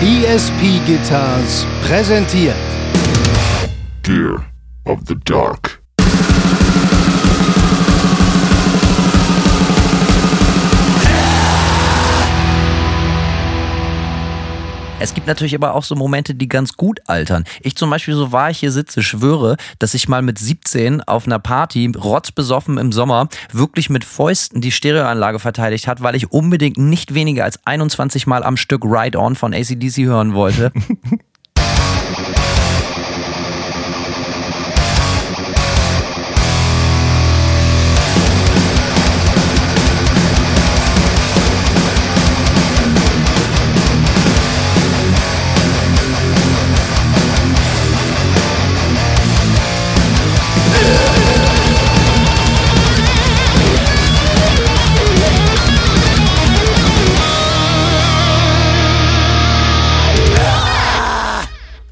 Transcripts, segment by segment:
ESP Guitars präsentiert Gear of the Dark. Es gibt natürlich aber auch so Momente, die ganz gut altern. Ich zum Beispiel, so wahr ich hier sitze, schwöre, dass ich mal mit 17 auf einer Party, rotzbesoffen im Sommer, wirklich mit Fäusten die Stereoanlage verteidigt hat, weil ich unbedingt nicht weniger als 21 Mal am Stück Ride On von ACDC hören wollte.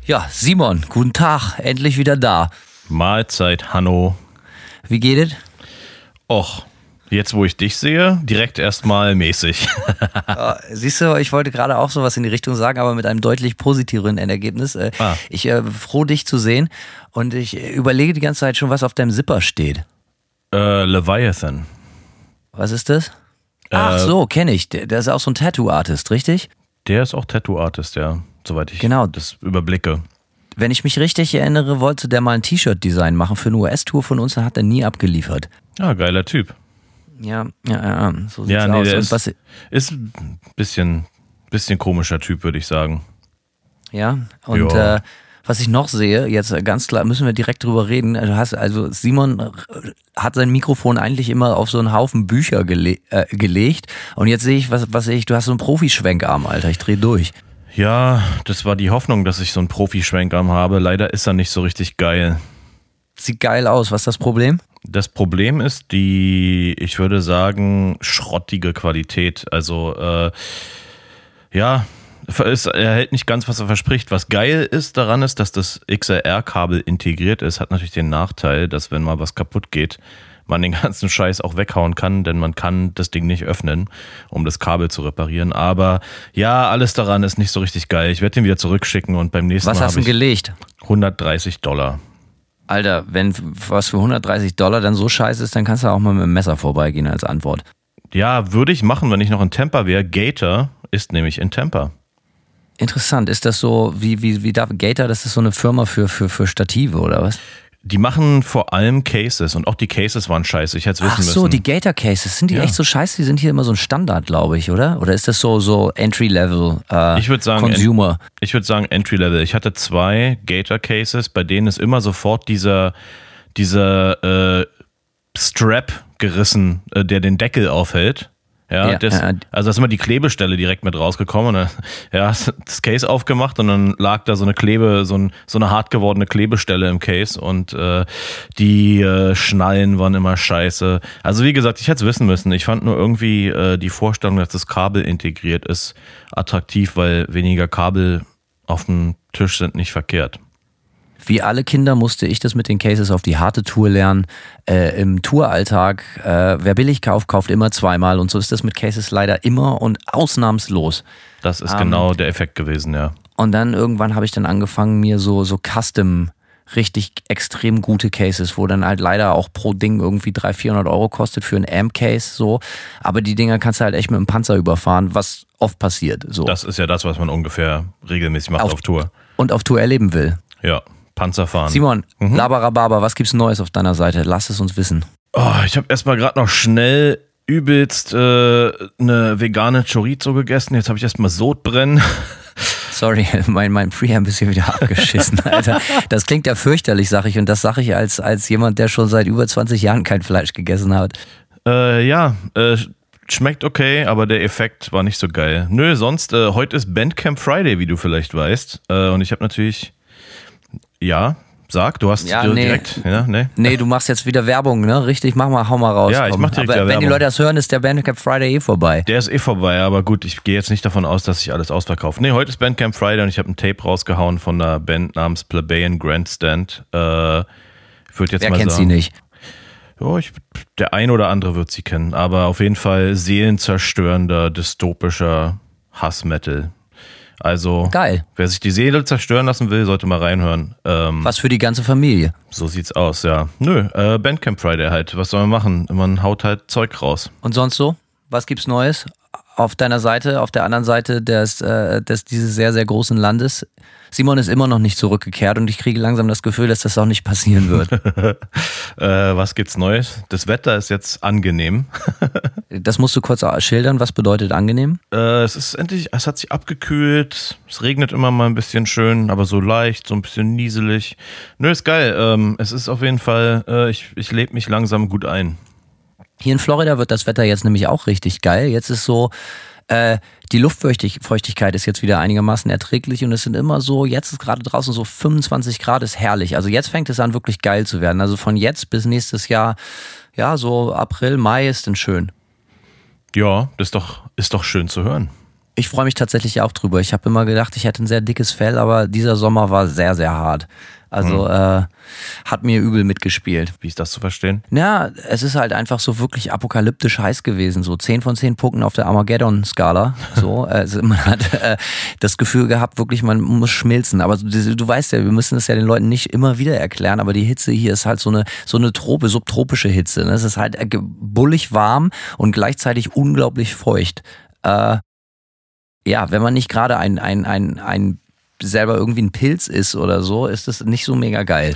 Ja, Simon, guten Tag, endlich wieder da. Mahlzeit, Hanno. Wie geht es? Och, jetzt wo ich dich sehe, direkt erstmal mäßig. Siehst du, ich wollte gerade auch sowas in die Richtung sagen, aber mit einem deutlich positiveren Endergebnis. Äh, Ah. Ich äh, froh, dich zu sehen und ich äh, überlege die ganze Zeit schon, was auf deinem Zipper steht. äh, Leviathan. Was ist das? Ach Äh, so, kenne ich. Der ist auch so ein Tattoo-Artist, richtig? Der ist auch Tattoo-Artist, ja. Soweit ich Genau. das überblicke. Wenn ich mich richtig erinnere, wollte der mal ein T-Shirt-Design machen für eine US-Tour von uns und hat er nie abgeliefert. Ja, geiler Typ. Ja, ja, ja, so sieht's Ja, nee, aus. der ist, was, ist ein bisschen, bisschen komischer Typ, würde ich sagen. Ja, und. Äh, was ich noch sehe, jetzt ganz klar, müssen wir direkt drüber reden. Du hast also Simon äh, hat sein Mikrofon eigentlich immer auf so einen Haufen Bücher gele äh, gelegt und jetzt sehe ich, was, was sehe ich, du hast so einen Profischwenkarm, Alter, ich dreh durch. Ja, das war die Hoffnung, dass ich so einen Profi-Schwenkarm habe. Leider ist er nicht so richtig geil. Sieht geil aus, was ist das Problem? Das Problem ist die, ich würde sagen, schrottige Qualität. Also, äh, ja, es, er hält nicht ganz, was er verspricht. Was geil ist daran ist, dass das XLR-Kabel integriert ist. Hat natürlich den Nachteil, dass wenn mal was kaputt geht, man den ganzen Scheiß auch weghauen kann, denn man kann das Ding nicht öffnen, um das Kabel zu reparieren. Aber ja, alles daran ist nicht so richtig geil. Ich werde den wieder zurückschicken und beim nächsten Was Mal hast du gelegt? 130 Dollar. Alter, wenn was für 130 Dollar dann so scheiße ist, dann kannst du auch mal mit dem Messer vorbeigehen als Antwort. Ja, würde ich machen, wenn ich noch in Tampa wäre. Gator ist nämlich in Tampa. Interessant, ist das so, wie, wie, wie darf Gator, das ist so eine Firma für, für, für Stative oder was? Die machen vor allem Cases und auch die Cases waren scheiße. Ich hätte wissen Ach so, müssen. die Gator Cases, sind die Ja. echt so scheiße? Die sind hier immer so ein Standard, glaube ich, oder? Oder ist das so, so Entry-Level äh, Ich würd sagen, Consumer? ich würde sagen Entry Level. Ich hatte zwei Gator Cases, bei denen ist immer sofort dieser dieser äh, Strap gerissen, äh, der den Deckel aufhält. Ja, Ja, das, also da ist immer die Klebestelle direkt mit rausgekommen. Und dann, ja, das Case aufgemacht und dann lag da so eine Klebe, so, ein, so eine hart gewordene Klebestelle im Case und äh, die äh, Schnallen waren immer scheiße. Also wie gesagt, ich hätte es wissen müssen. Ich fand nur irgendwie äh, die Vorstellung, dass das Kabel integriert ist, attraktiv, weil weniger Kabel auf dem Tisch sind nicht verkehrt. Wie alle Kinder musste ich das mit den Cases auf die harte Tour lernen. Äh, Im Touralltag, äh, wer billig kauft, kauft immer zweimal. Und so ist das mit Cases leider immer und ausnahmslos. Das ist Ähm, genau der Effekt gewesen, ja. Und dann irgendwann habe ich dann angefangen, mir so, so Custom, richtig extrem gute Cases, wo dann halt leider auch pro Ding irgendwie 300, 400 Euro kostet für ein Amp-Case, so. Aber die Dinger kannst du halt echt mit dem Panzer überfahren, was oft passiert, so. Das ist ja das, was man ungefähr regelmäßig macht Auf- auf, Tour. und auf Tour erleben will. Ja, Panzer fahren. Simon, Labarababa, was gibt's Neues auf deiner Seite? Lass es uns wissen. Oh, ich habe erstmal gerade noch schnell übelst äh, eine vegane Chorizo gegessen. Jetzt habe ich erstmal Sodbrennen. Sorry, mein, mein Preamp ist hier wieder abgeschissen, Alter. Das klingt ja fürchterlich, sag ich. Und das sage ich als, als jemand, der schon seit über 20 Jahren kein Fleisch gegessen hat. Äh, ja, äh, schmeckt okay, aber der Effekt war nicht so geil. Nö, sonst, äh, heute ist Bandcamp Friday, wie du vielleicht weißt. Äh, und ich habe natürlich, ja, sag, du hast Ja, nee. direkt, ja, nee. Nee, du machst jetzt wieder Werbung, ne? Richtig, mach mal, hau mal raus. Ja, ich mach direkt Aber wenn die Werbung. Leute das hören, ist der Bandcamp Friday eh vorbei. Der ist eh vorbei, aber gut, ich gehe jetzt nicht davon aus, dass sich alles ausverkauft. Nee, heute ist Bandcamp Friday und ich habe ein Tape rausgehauen von einer Band namens Plebeian Grandstand. Äh, ich würde jetzt Wer mal kennt sie sagen, nicht? Ja, ich, der ein oder andere wird sie kennen, aber auf jeden Fall seelenzerstörender, dystopischer Hassmetal. Also, Geil. wer sich die Seele zerstören lassen will, sollte mal reinhören. Ähm, Was für die ganze Familie. so sieht's aus, ja. Nö, äh, Bandcamp Friday halt. Was soll man machen? Man haut halt Zeug raus. Und sonst so? Was gibt's Neues? Auf deiner Seite, auf der anderen Seite des, äh, des dieses sehr, sehr großen Landes. Simon ist immer noch nicht zurückgekehrt und ich kriege langsam das Gefühl, dass das auch nicht passieren wird. Äh, was gibt's Neues? Das Wetter ist jetzt angenehm. das musst du kurz schildern. Was bedeutet angenehm? Äh, es ist endlich, es hat sich abgekühlt. Es regnet immer mal ein bisschen schön, aber so leicht, so ein bisschen nieselig. Nö, ist geil. Ähm, es ist auf jeden Fall, äh, ich, ich lebe mich langsam gut ein. Hier in Florida wird das Wetter jetzt nämlich auch richtig geil. Jetzt ist so, äh, die Luftfeuchtigkeit ist jetzt wieder einigermaßen erträglich und es sind immer so, jetzt ist gerade draußen so 25 Grad, ist herrlich. Also jetzt fängt es an, wirklich geil zu werden. Also von jetzt bis nächstes Jahr, ja, so April, Mai ist dann schön. Ja, das ist doch, ist doch schön zu hören. Ich freue mich tatsächlich auch drüber. Ich habe immer gedacht, ich hätte ein sehr dickes Fell, aber dieser Sommer war sehr, sehr hart. Also äh, hat mir übel mitgespielt. Wie ist das zu verstehen? Ja, es ist halt einfach so wirklich apokalyptisch heiß gewesen. So 10 von 10 Punkten auf der Armageddon-Skala. So, also man hat äh, das Gefühl gehabt, wirklich, man muss schmilzen. Aber du, du weißt ja, wir müssen das ja den Leuten nicht immer wieder erklären, aber die Hitze hier ist halt so eine, so eine Trope, subtropische Hitze. Ne? Es ist halt äh, bullig warm und gleichzeitig unglaublich feucht. Äh, ja, wenn man nicht gerade ein, ein, ein, ein selber irgendwie ein Pilz ist oder so, ist das nicht so mega geil.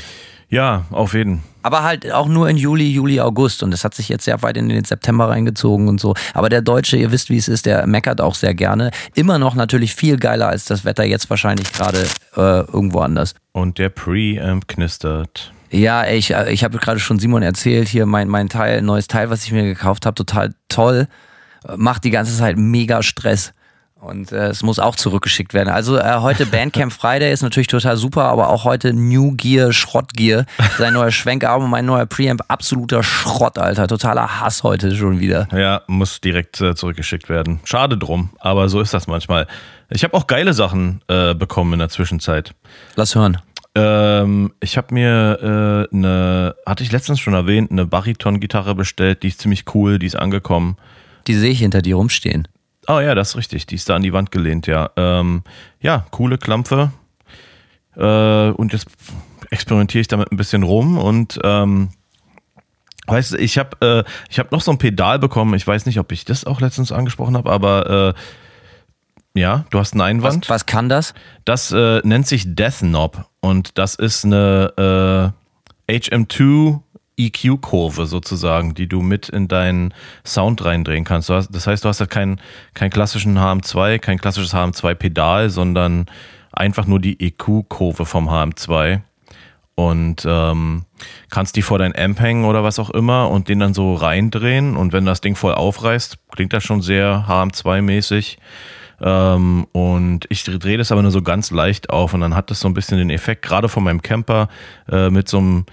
Ja, auf jeden. Aber halt auch nur in Juli, Juli, August. Und das hat sich jetzt sehr weit in den September reingezogen und so. Aber der Deutsche, ihr wisst, wie es ist, der meckert auch sehr gerne. Immer noch natürlich viel geiler als das Wetter jetzt wahrscheinlich gerade äh, irgendwo anders. Und der Preamp knistert. Ja, ich, ich habe gerade schon Simon erzählt, hier mein, mein Teil, neues Teil, was ich mir gekauft habe, total toll. Macht die ganze Zeit mega Stress. Und äh, es muss auch zurückgeschickt werden. Also äh, heute Bandcamp Friday ist natürlich total super, aber auch heute New Gear, Schrottgear, sein neuer Schwenkarm und mein neuer Preamp, absoluter Schrott, Alter. Totaler Hass heute schon wieder. Ja, muss direkt äh, zurückgeschickt werden. Schade drum, aber so ist das manchmal. Ich habe auch geile Sachen äh, bekommen in der Zwischenzeit. Lass hören. Ähm, ich habe mir äh, eine, hatte ich letztens schon erwähnt, eine Bariton-Gitarre bestellt. Die ist ziemlich cool, die ist angekommen. Die sehe ich hinter dir rumstehen. Oh ja, das ist richtig. Die ist da an die Wand gelehnt, ja. Ähm, ja, coole Klampfe. Äh, und jetzt experimentiere ich damit ein bisschen rum und ähm, weißt du, ich habe äh, ich habe noch so ein Pedal bekommen. Ich weiß nicht, ob ich das auch letztens angesprochen habe, aber äh, ja, du hast einen Einwand. Was, was kann das? Das äh, nennt sich Death Knob und das ist eine äh, HM2 EQ-Kurve sozusagen, die du mit in deinen Sound reindrehen kannst. Das heißt, du hast halt keinen keinen klassischen HM2, kein klassisches HM2-Pedal, sondern einfach nur die EQ-Kurve vom HM2 und ähm, kannst die vor dein Amp hängen oder was auch immer und den dann so reindrehen und wenn das Ding voll aufreißt, klingt das schon sehr HM2-mäßig. Ähm, und ich drehe das aber nur so ganz leicht auf und dann hat das so ein bisschen den Effekt, gerade von meinem Camper, äh, mit so einem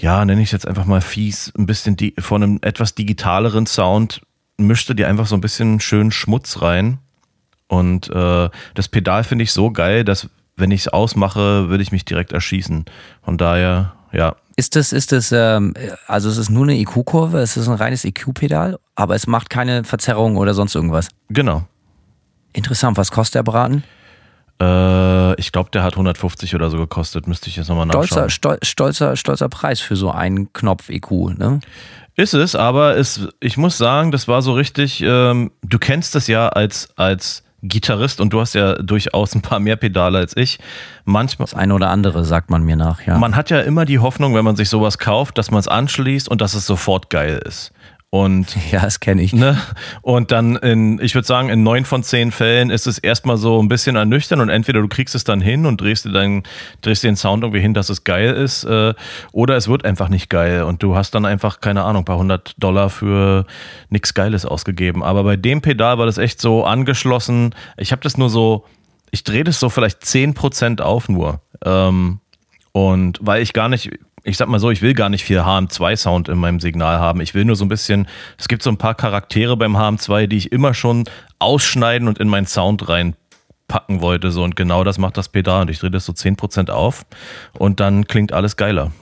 ja, nenne ich es jetzt einfach mal fies, ein bisschen die, von einem etwas digitaleren Sound, mischte dir einfach so ein bisschen schön Schmutz rein. Und äh, das Pedal finde ich so geil, dass wenn ich es ausmache, würde ich mich direkt erschießen. Von daher, ja. Ist das, ist das, ähm, also es ist nur eine EQ-Kurve, es ist ein reines EQ-Pedal, aber es macht keine Verzerrung oder sonst irgendwas. Genau. Interessant, was kostet der Braten? Äh, ich glaube, der hat 150 oder so gekostet, müsste ich jetzt nochmal nachschauen. Stolzer, stol, stolzer, stolzer Preis für so einen Knopf-EQ, ne? Ist es, aber es, ich muss sagen, das war so richtig, ähm, du kennst das ja als, als Gitarrist und du hast ja durchaus ein paar mehr Pedale als ich. Manchmal. Das eine oder andere sagt man mir nach, ja. Man hat ja immer die Hoffnung, wenn man sich sowas kauft, dass man es anschließt und dass es sofort geil ist. Und ja, das kenne ich. Ne? Und dann in, ich würde sagen, in neun von zehn Fällen ist es erstmal so ein bisschen ernüchternd und entweder du kriegst es dann hin und drehst dir dann, drehst dir den Sound irgendwie hin, dass es geil ist, äh, oder es wird einfach nicht geil und du hast dann einfach, keine Ahnung, ein paar hundert Dollar für nichts Geiles ausgegeben. Aber bei dem Pedal war das echt so angeschlossen. Ich habe das nur so, ich drehe das so vielleicht zehn Prozent auf nur. Ähm, und weil ich gar nicht, ich sag mal so, ich will gar nicht viel HM2-Sound in meinem Signal haben. Ich will nur so ein bisschen, es gibt so ein paar Charaktere beim HM2, die ich immer schon ausschneiden und in meinen Sound reinpacken wollte. So, und genau das macht das Pedal. Und ich drehe das so 10% auf und dann klingt alles geiler.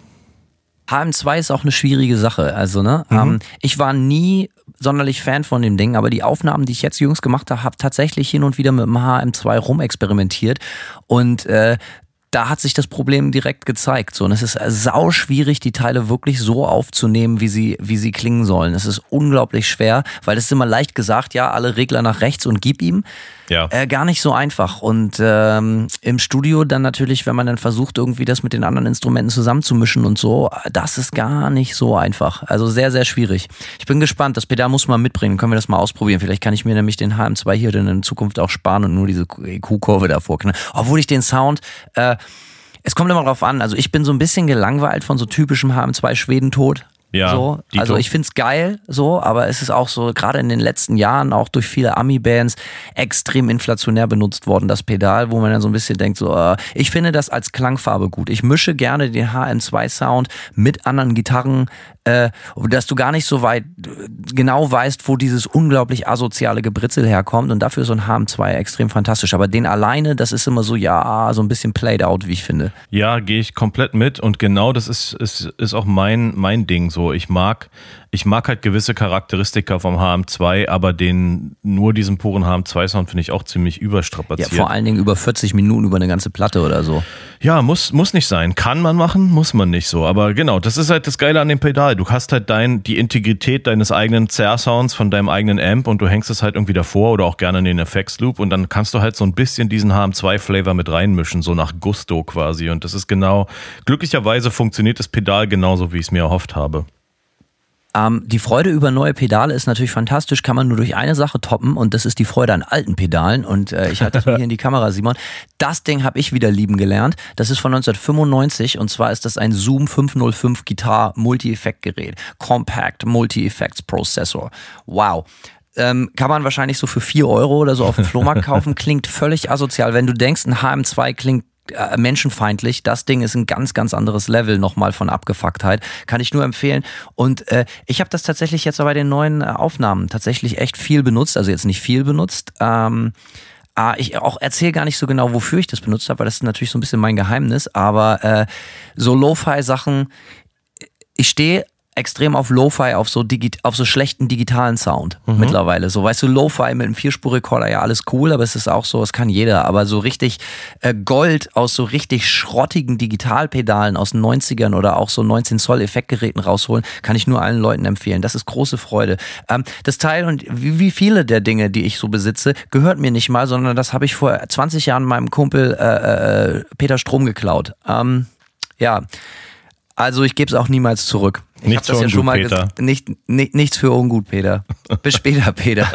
HM2 ist auch eine schwierige Sache. Also, ne? Mhm. Ähm, ich war nie sonderlich Fan von dem Ding, aber die Aufnahmen, die ich jetzt jüngst gemacht habe, habe tatsächlich hin und wieder mit dem HM2 rumexperimentiert. Und äh, da hat sich das Problem direkt gezeigt. So, und es ist sau schwierig, die Teile wirklich so aufzunehmen, wie sie, wie sie klingen sollen. Es ist unglaublich schwer, weil es ist immer leicht gesagt, ja, alle Regler nach rechts und gib ihm. Ja. Äh, gar nicht so einfach. Und ähm, im Studio dann natürlich, wenn man dann versucht, irgendwie das mit den anderen Instrumenten zusammenzumischen und so, das ist gar nicht so einfach. Also sehr, sehr schwierig. Ich bin gespannt. Das Pedal muss man mitbringen. Können wir das mal ausprobieren? Vielleicht kann ich mir nämlich den HM2 hier dann in Zukunft auch sparen und nur diese EQ-Kurve davor knallen. Obwohl ich den Sound äh, es kommt immer drauf an. Also ich bin so ein bisschen gelangweilt von so typischem HM2 Schwedentod. Ja, so. Also ich find's geil, so, aber es ist auch so, gerade in den letzten Jahren, auch durch viele Ami-Bands, extrem inflationär benutzt worden, das Pedal, wo man dann so ein bisschen denkt, so, äh, ich finde das als Klangfarbe gut. Ich mische gerne den HM2-Sound mit anderen Gitarren, äh, dass du gar nicht so weit genau weißt, wo dieses unglaublich asoziale Gebritzel herkommt. Und dafür ist so ein HM2 extrem fantastisch. Aber den alleine, das ist immer so, ja, so ein bisschen played out, wie ich finde. Ja, gehe ich komplett mit. Und genau das ist, ist, ist auch mein, mein Ding so. Ich mag ich mag halt gewisse Charakteristika vom HM2, aber den nur diesen puren HM2-Sound finde ich auch ziemlich überstrapaziert. Ja, vor allen Dingen über 40 Minuten über eine ganze Platte oder so. Ja, muss, muss nicht sein. Kann man machen, muss man nicht so. Aber genau, das ist halt das Geile an dem Pedal. Du hast halt dein, die Integrität deines eigenen Zerr-Sounds von deinem eigenen Amp und du hängst es halt irgendwie davor oder auch gerne in den Effects-Loop und dann kannst du halt so ein bisschen diesen HM2-Flavor mit reinmischen, so nach Gusto quasi. Und das ist genau, glücklicherweise funktioniert das Pedal genauso, wie ich es mir erhofft habe. Ähm, die Freude über neue Pedale ist natürlich fantastisch, kann man nur durch eine Sache toppen und das ist die Freude an alten Pedalen. Und äh, ich halte das mal hier in die Kamera, Simon. Das Ding habe ich wieder lieben gelernt. Das ist von 1995 und zwar ist das ein Zoom 505 Gitarre Multi-Effekt-Gerät. Compact Multi-Effects Processor. Wow. Ähm, kann man wahrscheinlich so für 4 Euro oder so auf dem Flohmarkt kaufen. Klingt völlig asozial. Wenn du denkst, ein HM2 klingt äh, menschenfeindlich. Das Ding ist ein ganz, ganz anderes Level nochmal von Abgefucktheit. Kann ich nur empfehlen. Und äh, ich habe das tatsächlich jetzt bei den neuen äh, Aufnahmen tatsächlich echt viel benutzt. Also jetzt nicht viel benutzt. Ähm, Ah, ich auch erzähle gar nicht so genau, wofür ich das benutzt habe, weil das ist natürlich so ein bisschen mein Geheimnis. Aber äh, so Lo-Fi-Sachen, ich stehe extrem auf Lo-Fi, auf so, auf so schlechten digitalen Sound mhm. mittlerweile. So, weißt du, Lo-Fi mit einem Vierspurrekorder, ja, alles cool, aber es ist auch so, es kann jeder. Aber so richtig äh, Gold aus so richtig schrottigen Digitalpedalen aus den 90ern oder auch so 19 Zoll Effektgeräten rausholen, kann ich nur allen Leuten empfehlen. Das ist große Freude. Ähm, das Teil und wie, wie, viele der Dinge, die ich so besitze, gehört mir nicht mal, sondern das habe ich vor 20 Jahren meinem Kumpel äh, äh, Peter Strom geklaut. Ähm, ja. Also ich gebe es auch niemals zurück. Ich nichts das ja schon mal gesagt. Nicht, nicht, nichts für ungut, Peter. Bis später, Peter.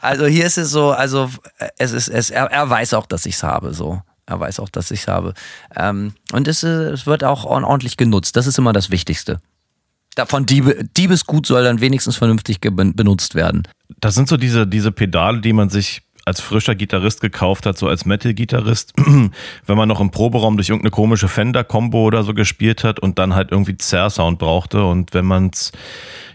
Also hier ist es so, also es ist, es, er, er weiß auch, dass ich es habe, so. Er weiß auch, dass ich es habe. Ähm, und es, es wird auch ordentlich genutzt. Das ist immer das Wichtigste. Davon Diebe, Diebesgut soll dann wenigstens vernünftig benutzt werden. Das sind so diese, diese Pedale, die man sich als frischer Gitarrist gekauft hat, so als Metal-Gitarrist, wenn man noch im Proberaum durch irgendeine komische Fender-Kombo oder so gespielt hat und dann halt irgendwie Zerr-Sound brauchte und wenn man's,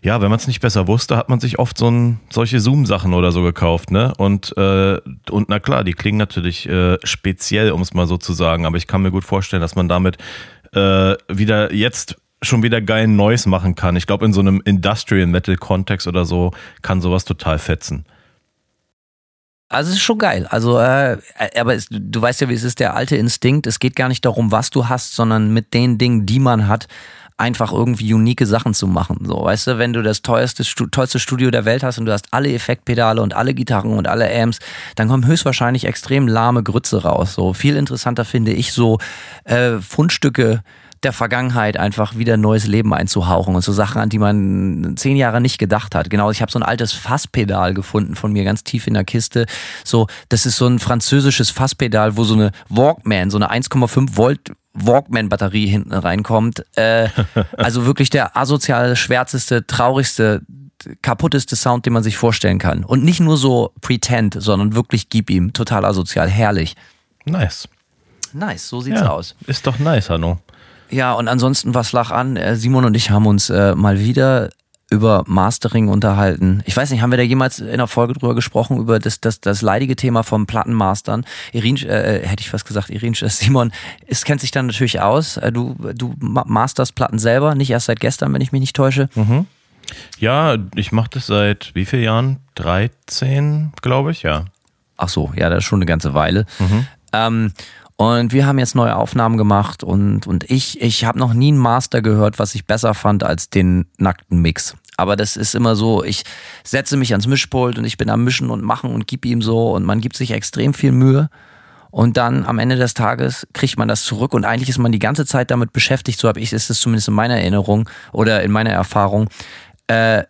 ja, wenn man es nicht besser wusste, hat man sich oft so ein, solche Zoom-Sachen oder so gekauft, ne? Und, äh, und na klar, die klingen natürlich äh, speziell, um es mal so zu sagen, aber ich kann mir gut vorstellen, dass man damit äh, wieder jetzt schon wieder geilen Noise machen kann. Ich glaube, in so einem Industrial Metal Kontext oder so kann sowas total fetzen. Also es ist schon geil. Also, äh, aber es, du weißt ja, wie es ist, der alte Instinkt. Es geht gar nicht darum, was du hast, sondern mit den Dingen, die man hat, einfach irgendwie unique Sachen zu machen. So, weißt du, wenn du das teuerste, tollste Studio der Welt hast und du hast alle Effektpedale und alle Gitarren und alle Amps, dann kommen höchstwahrscheinlich extrem lahme Grütze raus. So viel interessanter finde ich so äh, Fundstücke der Vergangenheit einfach wieder neues Leben einzuhauchen und so Sachen, an die man zehn Jahre nicht gedacht hat. Genau, ich habe so ein altes Fasspedal gefunden von mir ganz tief in der Kiste. So, das ist so ein französisches Fasspedal, wo so eine Walkman, so eine 1,5 Volt Walkman-Batterie hinten reinkommt. Äh, also wirklich der asozial schwärzeste, traurigste, kaputteste Sound, den man sich vorstellen kann. Und nicht nur so pretend, sondern wirklich gib ihm. Total asozial, herrlich. Nice. Nice, so sieht's ja, aus. Ist doch nice, Hanno. Ja, und ansonsten, was lach an? Äh, Simon und ich haben uns äh, mal wieder über Mastering unterhalten. Ich weiß nicht, haben wir da jemals in einer Folge drüber gesprochen, über das, das, das leidige Thema vom Plattenmastern? Irin, äh, hätte ich was gesagt, Irin, äh, Simon, es kennt sich dann natürlich aus. Äh, du, du masterst Platten selber, nicht erst seit gestern, wenn ich mich nicht täusche. Mhm. Ja, ich mache das seit wie vielen Jahren? 13, glaube ich, ja. Ach so, ja, das ist schon eine ganze Weile. Mhm. Ähm, und wir haben jetzt neue Aufnahmen gemacht und, und ich, ich habe noch nie einen Master gehört, was ich besser fand als den nackten Mix. Aber das ist immer so, ich setze mich ans Mischpult und ich bin am Mischen und Machen und gib ihm so und man gibt sich extrem viel Mühe. Und dann am Ende des Tages kriegt man das zurück und eigentlich ist man die ganze Zeit damit beschäftigt, so habe ich, ist es zumindest in meiner Erinnerung oder in meiner Erfahrung, äh,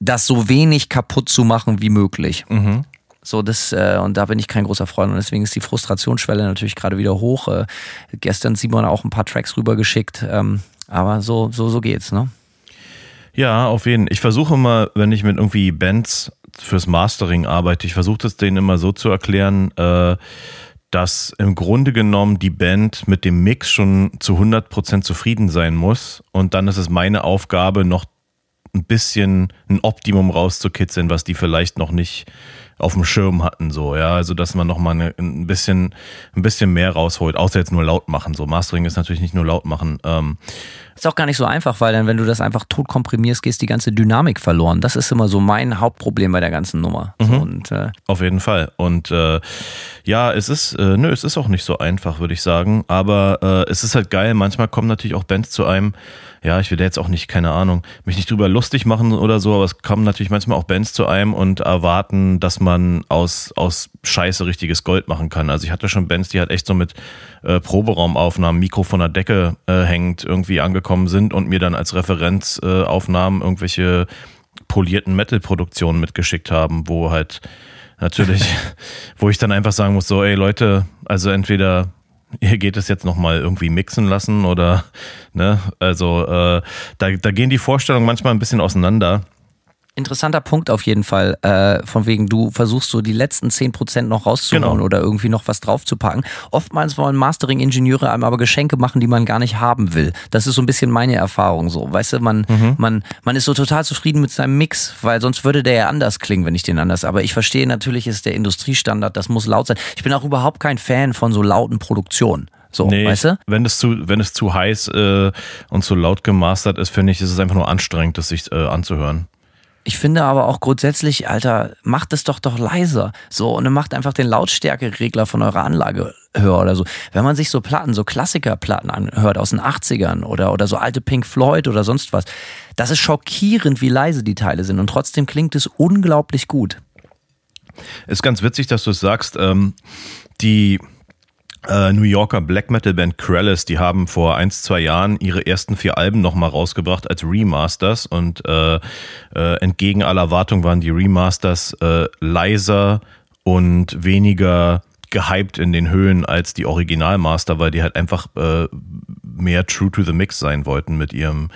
das so wenig kaputt zu machen wie möglich. Mhm. So, das, äh, und da bin ich kein großer Freund. Und deswegen ist die Frustrationsschwelle natürlich gerade wieder hoch. Äh, gestern Simon auch ein paar Tracks rübergeschickt. Ähm, aber so, so, so geht's, ne? Ja, auf jeden Fall. Ich versuche immer, wenn ich mit irgendwie Bands fürs Mastering arbeite, ich versuche das denen immer so zu erklären, äh, dass im Grunde genommen die Band mit dem Mix schon zu 100% zufrieden sein muss. Und dann ist es meine Aufgabe, noch ein bisschen ein Optimum rauszukitzeln, was die vielleicht noch nicht auf dem Schirm hatten, so, ja, also dass man nochmal ein bisschen, ein bisschen mehr rausholt, außer jetzt nur laut machen, so. Mastering ist natürlich nicht nur laut machen. Ähm, ist auch gar nicht so einfach, weil dann, wenn du das einfach tot komprimierst, gehst die ganze Dynamik verloren. Das ist immer so mein Hauptproblem bei der ganzen Nummer. Mhm. So, und, äh, Auf jeden Fall. Und äh, ja, es ist, äh, nö, es ist auch nicht so einfach, würde ich sagen. Aber äh, es ist halt geil. Manchmal kommen natürlich auch Bands zu einem, ja, ich will da jetzt auch nicht, keine Ahnung, mich nicht drüber lustig machen oder so, aber es kommen natürlich manchmal auch Bands zu einem und erwarten, dass man aus, aus Scheiße richtiges Gold machen kann. Also ich hatte schon Bands, die halt echt so mit äh, Proberaumaufnahmen, Mikro von der Decke äh, hängt, irgendwie angekommen sind und mir dann als Referenzaufnahmen äh, irgendwelche polierten Metal-Produktionen mitgeschickt haben, wo halt natürlich, wo ich dann einfach sagen muss, so, ey Leute, also entweder ihr geht es jetzt nochmal irgendwie mixen lassen oder, ne, also äh, da, da gehen die Vorstellungen manchmal ein bisschen auseinander. Interessanter Punkt auf jeden Fall, äh, von wegen du versuchst so die letzten 10% noch rauszuholen genau. oder irgendwie noch was draufzupacken. Oftmals wollen Mastering-Ingenieure einem aber Geschenke machen, die man gar nicht haben will. Das ist so ein bisschen meine Erfahrung so. Weißt du, man, mhm. man, man ist so total zufrieden mit seinem Mix, weil sonst würde der ja anders klingen, wenn ich den anders. Aber ich verstehe natürlich, ist der Industriestandard, das muss laut sein. Ich bin auch überhaupt kein Fan von so lauten Produktionen. So, nee, weißt du? Wenn es zu, wenn es zu heiß äh, und zu laut gemastert ist, finde ich, ist es einfach nur anstrengend, das sich äh, anzuhören. Ich finde aber auch grundsätzlich, Alter, macht es doch doch leiser. So, und macht einfach den Lautstärkeregler von eurer Anlage höher oder so. Wenn man sich so Platten, so Klassikerplatten anhört aus den 80ern oder, oder so alte Pink Floyd oder sonst was, das ist schockierend, wie leise die Teile sind. Und trotzdem klingt es unglaublich gut. Ist ganz witzig, dass du es sagst. Ähm, die äh, New Yorker Black Metal Band Krellis, die haben vor ein, zwei Jahren ihre ersten vier Alben nochmal rausgebracht als Remasters und äh, äh, entgegen aller Erwartung waren die Remasters äh, leiser und weniger gehypt in den Höhen als die Originalmaster, weil die halt einfach äh, mehr true to the mix sein wollten mit ihrem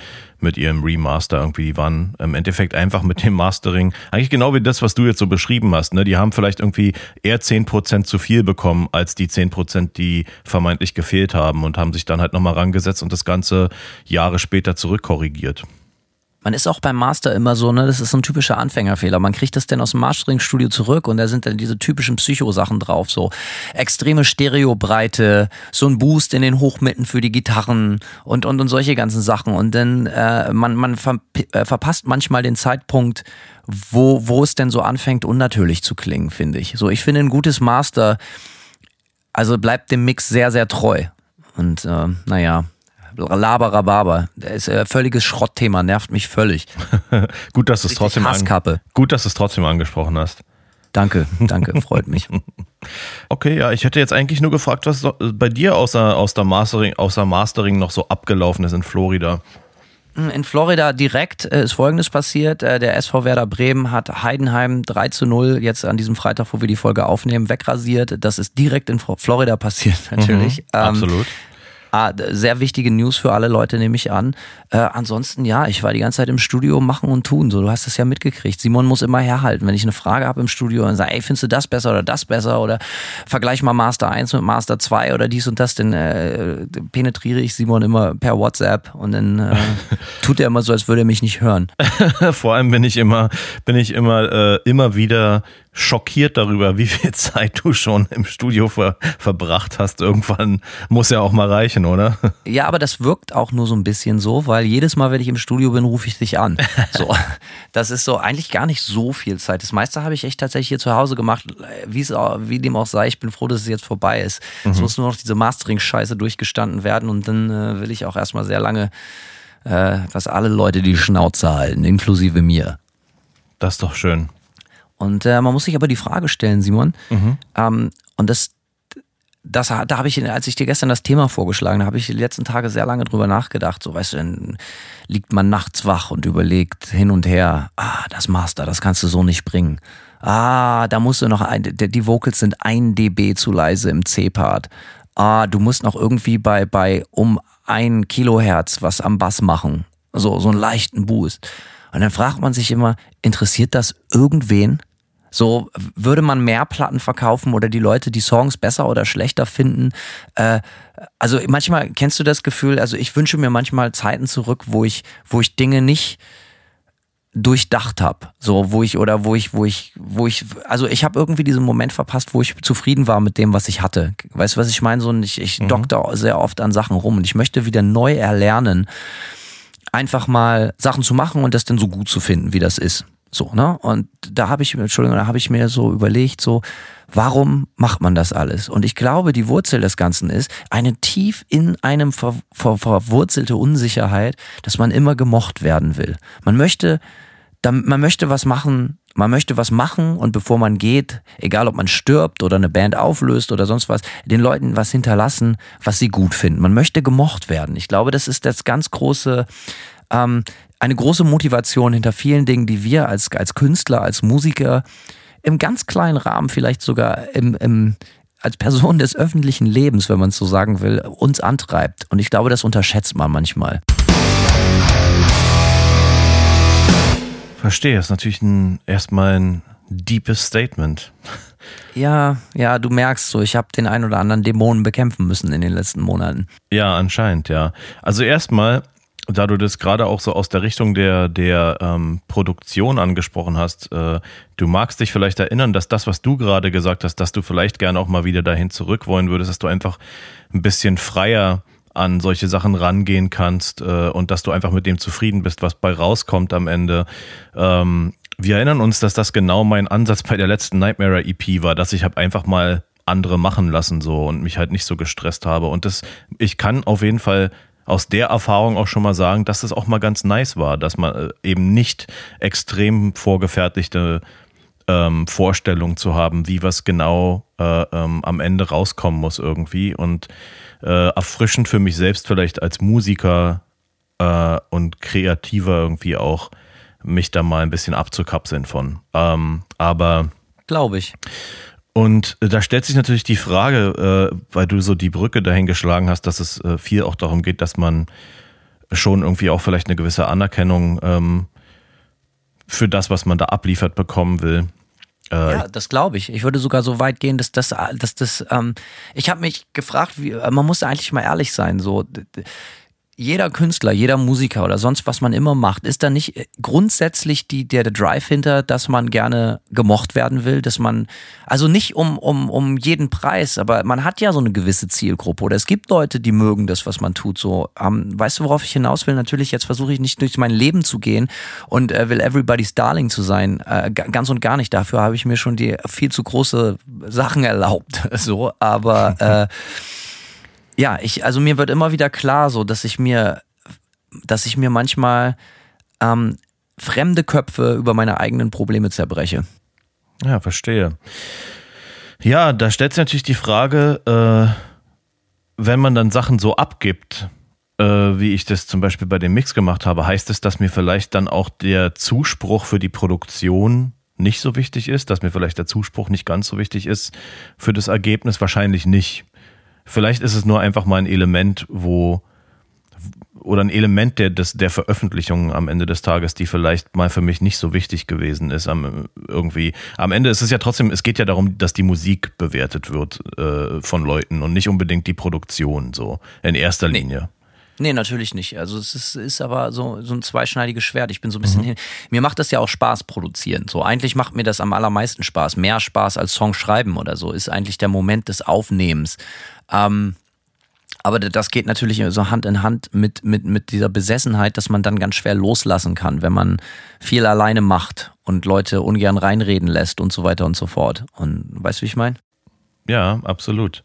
mit ihrem Remaster irgendwie. Die waren im Endeffekt einfach mit dem Mastering, eigentlich genau wie das, was du jetzt so beschrieben hast. Ne? Die haben vielleicht irgendwie eher 10% zu viel bekommen als die 10%, die vermeintlich gefehlt haben und haben sich dann halt nochmal rangesetzt und das Ganze Jahre später zurückkorrigiert. Man ist auch beim Master immer so, ne, das ist so ein typischer Anfängerfehler. Man kriegt das denn aus dem Mastering-Studio zurück und da sind dann diese typischen Psycho-Sachen drauf, so extreme Stereobreite, so ein Boost in den Hochmitten für die Gitarren und, und, und solche ganzen Sachen. Und dann, äh, man, man ver äh, verpasst manchmal den Zeitpunkt, wo, wo es denn so anfängt, unnatürlich zu klingen, finde ich. So, ich finde ein gutes Master, also bleibt dem Mix sehr, sehr treu. Und äh, naja, Laberababa. Das ist ein völliges Schrottthema, nervt mich völlig. gut, dass du es trotzdem Hasskappe. Gut, dass du es trotzdem angesprochen hast. Danke, danke, freut mich. Okay, ja, ich hätte jetzt eigentlich nur gefragt, was bei dir außer, aus der Mastering, außer Mastering noch so abgelaufen ist in Florida. In Florida direkt äh, ist Folgendes passiert. Äh, der SV Werder Bremen hat Heidenheim 3 zu 0 jetzt an diesem Freitag, wo wir die Folge aufnehmen, wegrasiert. Das ist direkt in Florida passiert, natürlich. Mhm, absolut. Ah, sehr wichtige News für alle Leute, nehme ich an. Äh, ansonsten, ja, ich war die ganze Zeit im Studio machen und tun. So, du hast das ja mitgekriegt. Simon muss immer herhalten. Wenn ich eine Frage habe im Studio und sage, ey, findest du das besser oder das besser oder vergleich mal Master 1 mit Master 2 oder dies und das, dann äh, penetriere ich Simon immer per WhatsApp und dann äh, tut er immer so, als würde er mich nicht hören. Vor allem bin ich immer, bin ich immer, äh, immer wieder schockiert darüber, wie viel Zeit du schon im Studio ver verbracht hast. Irgendwann muss ja auch mal reichen, oder? Ja, aber das wirkt auch nur so ein bisschen so, weil jedes Mal, wenn ich im Studio bin, rufe ich dich an. So, das ist so eigentlich gar nicht so viel Zeit. Das meiste habe ich echt tatsächlich hier zu Hause gemacht, wie es auch, wie dem auch sei. Ich bin froh, dass es jetzt vorbei ist. Mhm. Es muss nur noch diese Mastering-Scheiße durchgestanden werden und dann äh, will ich auch erstmal sehr lange, äh, dass alle Leute die Schnauze halten, inklusive mir. Das ist doch schön. Und äh, man muss sich aber die Frage stellen, Simon, mhm. ähm, und das, das, da habe ich, als ich dir gestern das Thema vorgeschlagen, da habe ich die letzten Tage sehr lange drüber nachgedacht. So, weißt du, dann liegt man nachts wach und überlegt hin und her, ah, das Master, das kannst du so nicht bringen. Ah, da musst du noch ein, die Vocals sind ein dB zu leise im C-Part. Ah, du musst noch irgendwie bei, bei um ein Kilohertz was am Bass machen. So, so einen leichten Boost. Und dann fragt man sich immer, interessiert das irgendwen? So würde man mehr Platten verkaufen oder die Leute die Songs besser oder schlechter finden. Äh, also manchmal kennst du das Gefühl, also ich wünsche mir manchmal Zeiten zurück, wo ich, wo ich Dinge nicht durchdacht habe, so wo ich oder wo ich wo ich wo ich also ich habe irgendwie diesen Moment verpasst, wo ich zufrieden war mit dem, was ich hatte. Weißt du, was ich meine? So ich ich mhm. dokter sehr oft an Sachen rum und ich möchte wieder neu erlernen, einfach mal Sachen zu machen und das dann so gut zu finden, wie das ist. So, ne? Und da habe ich, Entschuldigung, da habe ich mir so überlegt, so, warum macht man das alles? Und ich glaube, die Wurzel des Ganzen ist eine tief in einem ver, ver, verwurzelte Unsicherheit, dass man immer gemocht werden will. Man möchte, man möchte was machen, man möchte was machen und bevor man geht, egal ob man stirbt oder eine Band auflöst oder sonst was, den Leuten was hinterlassen, was sie gut finden. Man möchte gemocht werden. Ich glaube, das ist das ganz große, ähm, eine große Motivation hinter vielen Dingen, die wir als, als Künstler, als Musiker im ganz kleinen Rahmen, vielleicht sogar im, im, als Person des öffentlichen Lebens, wenn man es so sagen will, uns antreibt. Und ich glaube, das unterschätzt man manchmal. Verstehe, das ist natürlich ein, erstmal ein deepes Statement. Ja, ja, du merkst so, ich habe den ein oder anderen Dämonen bekämpfen müssen in den letzten Monaten. Ja, anscheinend, ja. Also erstmal da du das gerade auch so aus der Richtung der, der ähm, Produktion angesprochen hast, äh, du magst dich vielleicht erinnern, dass das, was du gerade gesagt hast, dass du vielleicht gerne auch mal wieder dahin zurück wollen würdest, dass du einfach ein bisschen freier an solche Sachen rangehen kannst äh, und dass du einfach mit dem zufrieden bist, was bei rauskommt am Ende. Ähm, wir erinnern uns, dass das genau mein Ansatz bei der letzten Nightmare EP war, dass ich habe einfach mal andere machen lassen so und mich halt nicht so gestresst habe und das ich kann auf jeden Fall aus der Erfahrung auch schon mal sagen, dass das auch mal ganz nice war, dass man äh, eben nicht extrem vorgefertigte ähm, Vorstellungen zu haben, wie was genau äh, ähm, am Ende rauskommen muss irgendwie und äh, erfrischend für mich selbst vielleicht als Musiker äh, und Kreativer irgendwie auch mich da mal ein bisschen abzukapseln von. Ähm, aber glaube ich. Und äh, da stellt sich natürlich die Frage, äh, weil du so die Brücke dahin geschlagen hast, dass es äh, viel auch darum geht, dass man schon irgendwie auch vielleicht eine gewisse Anerkennung ähm, für das, was man da abliefert, bekommen will. Äh, ja, das glaube ich. Ich würde sogar so weit gehen, dass das, dass das, ähm, ich habe mich gefragt, wie, man muss eigentlich mal ehrlich sein, so jeder Künstler, jeder Musiker oder sonst was man immer macht, ist da nicht äh, grundsätzlich die, der, der Drive hinter, dass man gerne gemocht werden will, dass man, also nicht um, um, um jeden Preis, aber man hat ja so eine gewisse Zielgruppe oder es gibt Leute, die mögen das, was man tut, so, ähm, weißt du, worauf ich hinaus will? Natürlich, jetzt versuche ich nicht durch mein Leben zu gehen und äh, will everybody's Darling zu sein, äh, ganz und gar nicht, dafür habe ich mir schon die viel zu große Sachen erlaubt, so, aber, äh, ja, ich, also mir wird immer wieder klar, so, dass ich mir, dass ich mir manchmal ähm, fremde Köpfe über meine eigenen Probleme zerbreche. Ja, verstehe. Ja, da stellt sich natürlich die Frage, äh, wenn man dann Sachen so abgibt, äh, wie ich das zum Beispiel bei dem Mix gemacht habe, heißt es, dass mir vielleicht dann auch der Zuspruch für die Produktion nicht so wichtig ist, dass mir vielleicht der Zuspruch nicht ganz so wichtig ist für das Ergebnis? Wahrscheinlich nicht. Vielleicht ist es nur einfach mal ein Element, wo oder ein Element der, des, der Veröffentlichung am Ende des Tages, die vielleicht mal für mich nicht so wichtig gewesen ist. Am, irgendwie. Am Ende ist es ja trotzdem, es geht ja darum, dass die Musik bewertet wird äh, von Leuten und nicht unbedingt die Produktion so in erster Linie. Nee, natürlich nicht. Also es ist, ist aber so, so ein zweischneidiges Schwert. Ich bin so ein bisschen mhm. hin. Mir macht das ja auch Spaß produzieren. So, eigentlich macht mir das am allermeisten Spaß. Mehr Spaß als Song schreiben oder so, ist eigentlich der Moment des Aufnehmens. Ähm, aber das geht natürlich so Hand in Hand mit, mit, mit dieser Besessenheit, dass man dann ganz schwer loslassen kann, wenn man viel alleine macht und Leute ungern reinreden lässt und so weiter und so fort. Und weißt du, wie ich meine? Ja, absolut.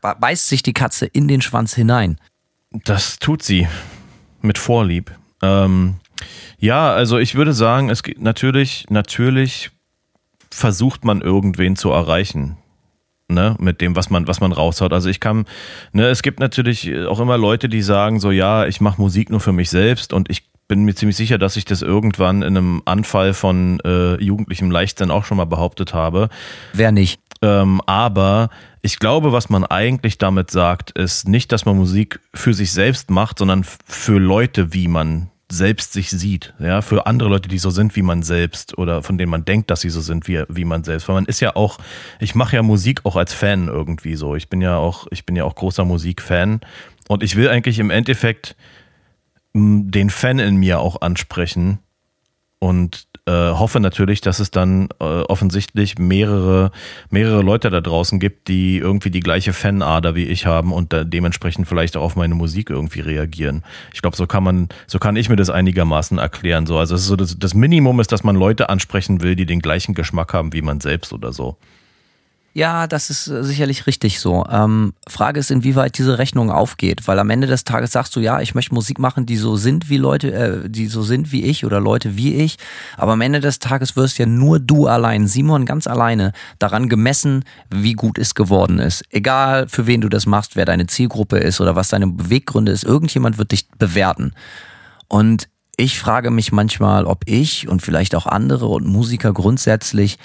Beißt sich die Katze in den Schwanz hinein. Das tut sie. Mit Vorlieb. Ähm, ja, also ich würde sagen, es geht natürlich, natürlich versucht man irgendwen zu erreichen ne, mit dem, was man, was man raushaut. Also ich kann, ne, es gibt natürlich auch immer Leute, die sagen so, ja, ich mache Musik nur für mich selbst und ich bin mir ziemlich sicher, dass ich das irgendwann in einem Anfall von äh, jugendlichem Leichtsinn auch schon mal behauptet habe. Wer nicht? Ähm, aber ich glaube, was man eigentlich damit sagt, ist nicht, dass man Musik für sich selbst macht, sondern für Leute, wie man selbst sich sieht, ja, für andere Leute, die so sind wie man selbst oder von denen man denkt, dass sie so sind wie, wie man selbst. Weil man ist ja auch, ich mache ja Musik auch als Fan irgendwie so. Ich bin ja auch, ich bin ja auch großer Musikfan und ich will eigentlich im Endeffekt den Fan in mir auch ansprechen und äh, hoffe natürlich, dass es dann äh, offensichtlich mehrere, mehrere Leute da draußen gibt, die irgendwie die gleiche Fanader wie ich haben und dementsprechend vielleicht auch auf meine Musik irgendwie reagieren. Ich glaube, so kann man, so kann ich mir das einigermaßen erklären. So, also so das, das Minimum ist, dass man Leute ansprechen will, die den gleichen Geschmack haben wie man selbst oder so. Ja, das ist äh, sicherlich richtig so. Ähm, Frage ist, inwieweit diese Rechnung aufgeht, weil am Ende des Tages sagst du, ja, ich möchte Musik machen, die so sind wie Leute, äh, die so sind wie ich oder Leute wie ich. Aber am Ende des Tages wirst ja nur du allein, Simon ganz alleine, daran gemessen, wie gut es geworden ist. Egal für wen du das machst, wer deine Zielgruppe ist oder was deine Beweggründe ist, irgendjemand wird dich bewerten. Und ich frage mich manchmal, ob ich und vielleicht auch andere und Musiker grundsätzlich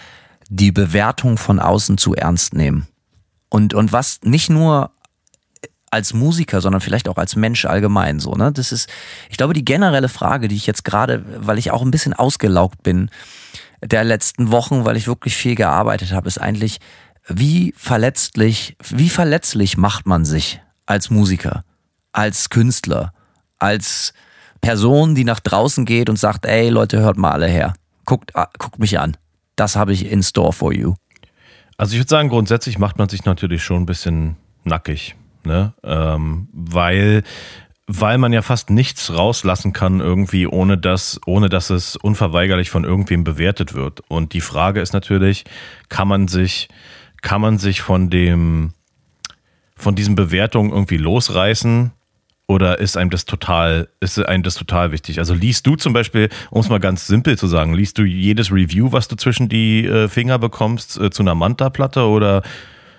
die Bewertung von außen zu ernst nehmen. Und, und was nicht nur als Musiker, sondern vielleicht auch als Mensch allgemein so, ne? Das ist, ich glaube, die generelle Frage, die ich jetzt gerade, weil ich auch ein bisschen ausgelaugt bin der letzten Wochen, weil ich wirklich viel gearbeitet habe, ist eigentlich, wie verletzlich, wie verletzlich macht man sich als Musiker, als Künstler, als Person, die nach draußen geht und sagt, ey Leute, hört mal alle her. Guckt, guckt mich an das habe ich in store for you. Also ich würde sagen, grundsätzlich macht man sich natürlich schon ein bisschen nackig, ne? Ähm, weil weil man ja fast nichts rauslassen kann irgendwie, ohne dass, ohne dass es unverweigerlich von irgendwem bewertet wird. Und die Frage ist natürlich, kann man sich, kann man sich von dem, von diesen Bewertungen irgendwie losreißen oder ist einem das total, ist einem das total wichtig? Also liest du zum Beispiel, um es mal ganz simpel zu sagen, liest du jedes Review, was du zwischen die äh, Finger bekommst, äh, zu einer Manta-Platte oder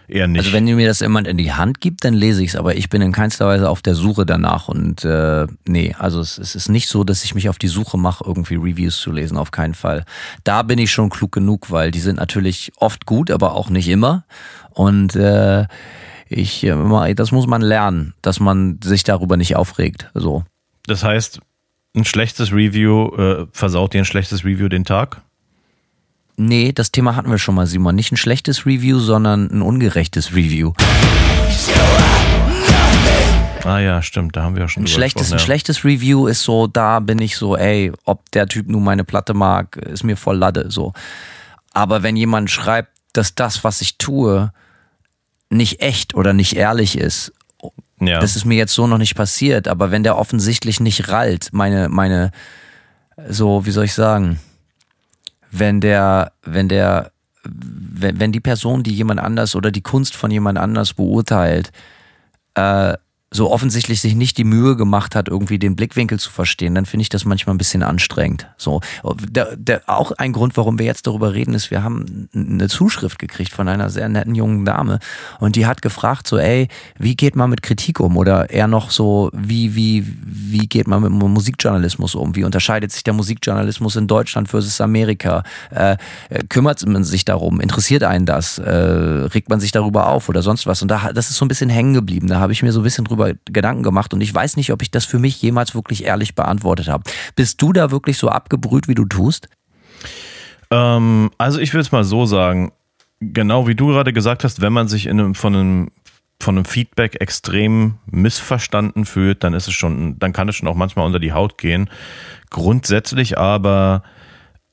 eher nicht? Also wenn mir das jemand in die Hand gibt, dann lese ich es, aber ich bin in keinster Weise auf der Suche danach und äh, nee, also es, es ist nicht so, dass ich mich auf die Suche mache, irgendwie Reviews zu lesen, auf keinen Fall. Da bin ich schon klug genug, weil die sind natürlich oft gut, aber auch nicht immer und äh, ich, äh, das muss man lernen, dass man sich darüber nicht aufregt. So. Das heißt, ein schlechtes Review äh, versaut dir ein schlechtes Review den Tag? Nee, das Thema hatten wir schon mal, Simon. Nicht ein schlechtes Review, sondern ein ungerechtes Review. Ah ja, stimmt, da haben wir ja schon ein schlechtes, ja. ein schlechtes Review ist so, da bin ich so, ey, ob der Typ nun meine Platte mag, ist mir voll Lade, so. Aber wenn jemand schreibt, dass das, was ich tue, nicht echt oder nicht ehrlich ist. Ja. Das ist mir jetzt so noch nicht passiert, aber wenn der offensichtlich nicht rallt, meine, meine, so, wie soll ich sagen, wenn der, wenn der, wenn, wenn die Person, die jemand anders oder die Kunst von jemand anders beurteilt, äh, so offensichtlich sich nicht die Mühe gemacht hat, irgendwie den Blickwinkel zu verstehen, dann finde ich das manchmal ein bisschen anstrengend. So, der, der, auch ein Grund, warum wir jetzt darüber reden, ist, wir haben eine Zuschrift gekriegt von einer sehr netten jungen Dame und die hat gefragt so, ey, wie geht man mit Kritik um? Oder eher noch so, wie, wie, wie geht man mit Musikjournalismus um? Wie unterscheidet sich der Musikjournalismus in Deutschland versus Amerika? Äh, kümmert man sich darum? Interessiert einen das? Äh, regt man sich darüber auf oder sonst was? Und da, das ist so ein bisschen hängen geblieben. Da habe ich mir so ein bisschen drüber darüber Gedanken gemacht und ich weiß nicht, ob ich das für mich jemals wirklich ehrlich beantwortet habe. Bist du da wirklich so abgebrüht, wie du tust? Ähm, also ich will es mal so sagen, genau wie du gerade gesagt hast, wenn man sich in einem, von einem von einem Feedback extrem missverstanden fühlt, dann ist es schon, dann kann es schon auch manchmal unter die Haut gehen. Grundsätzlich aber,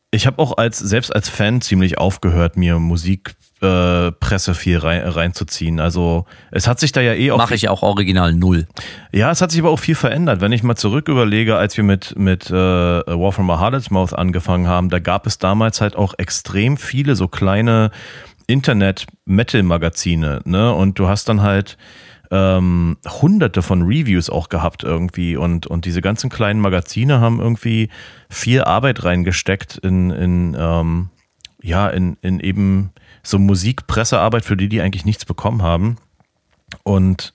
ich habe auch als selbst als Fan ziemlich aufgehört, mir Musik äh, Presse viel rein, reinzuziehen. Also es hat sich da ja eh auch. Mache ich auch original null. Ja, es hat sich aber auch viel verändert. Wenn ich mal zurück überlege, als wir mit, mit äh, War from a Harlot's Mouth angefangen haben, da gab es damals halt auch extrem viele so kleine Internet-Metal-Magazine, ne? Und du hast dann halt ähm, hunderte von Reviews auch gehabt irgendwie und, und diese ganzen kleinen Magazine haben irgendwie viel Arbeit reingesteckt in, in ähm, ja, in, in eben so Musikpressearbeit, für die die eigentlich nichts bekommen haben. Und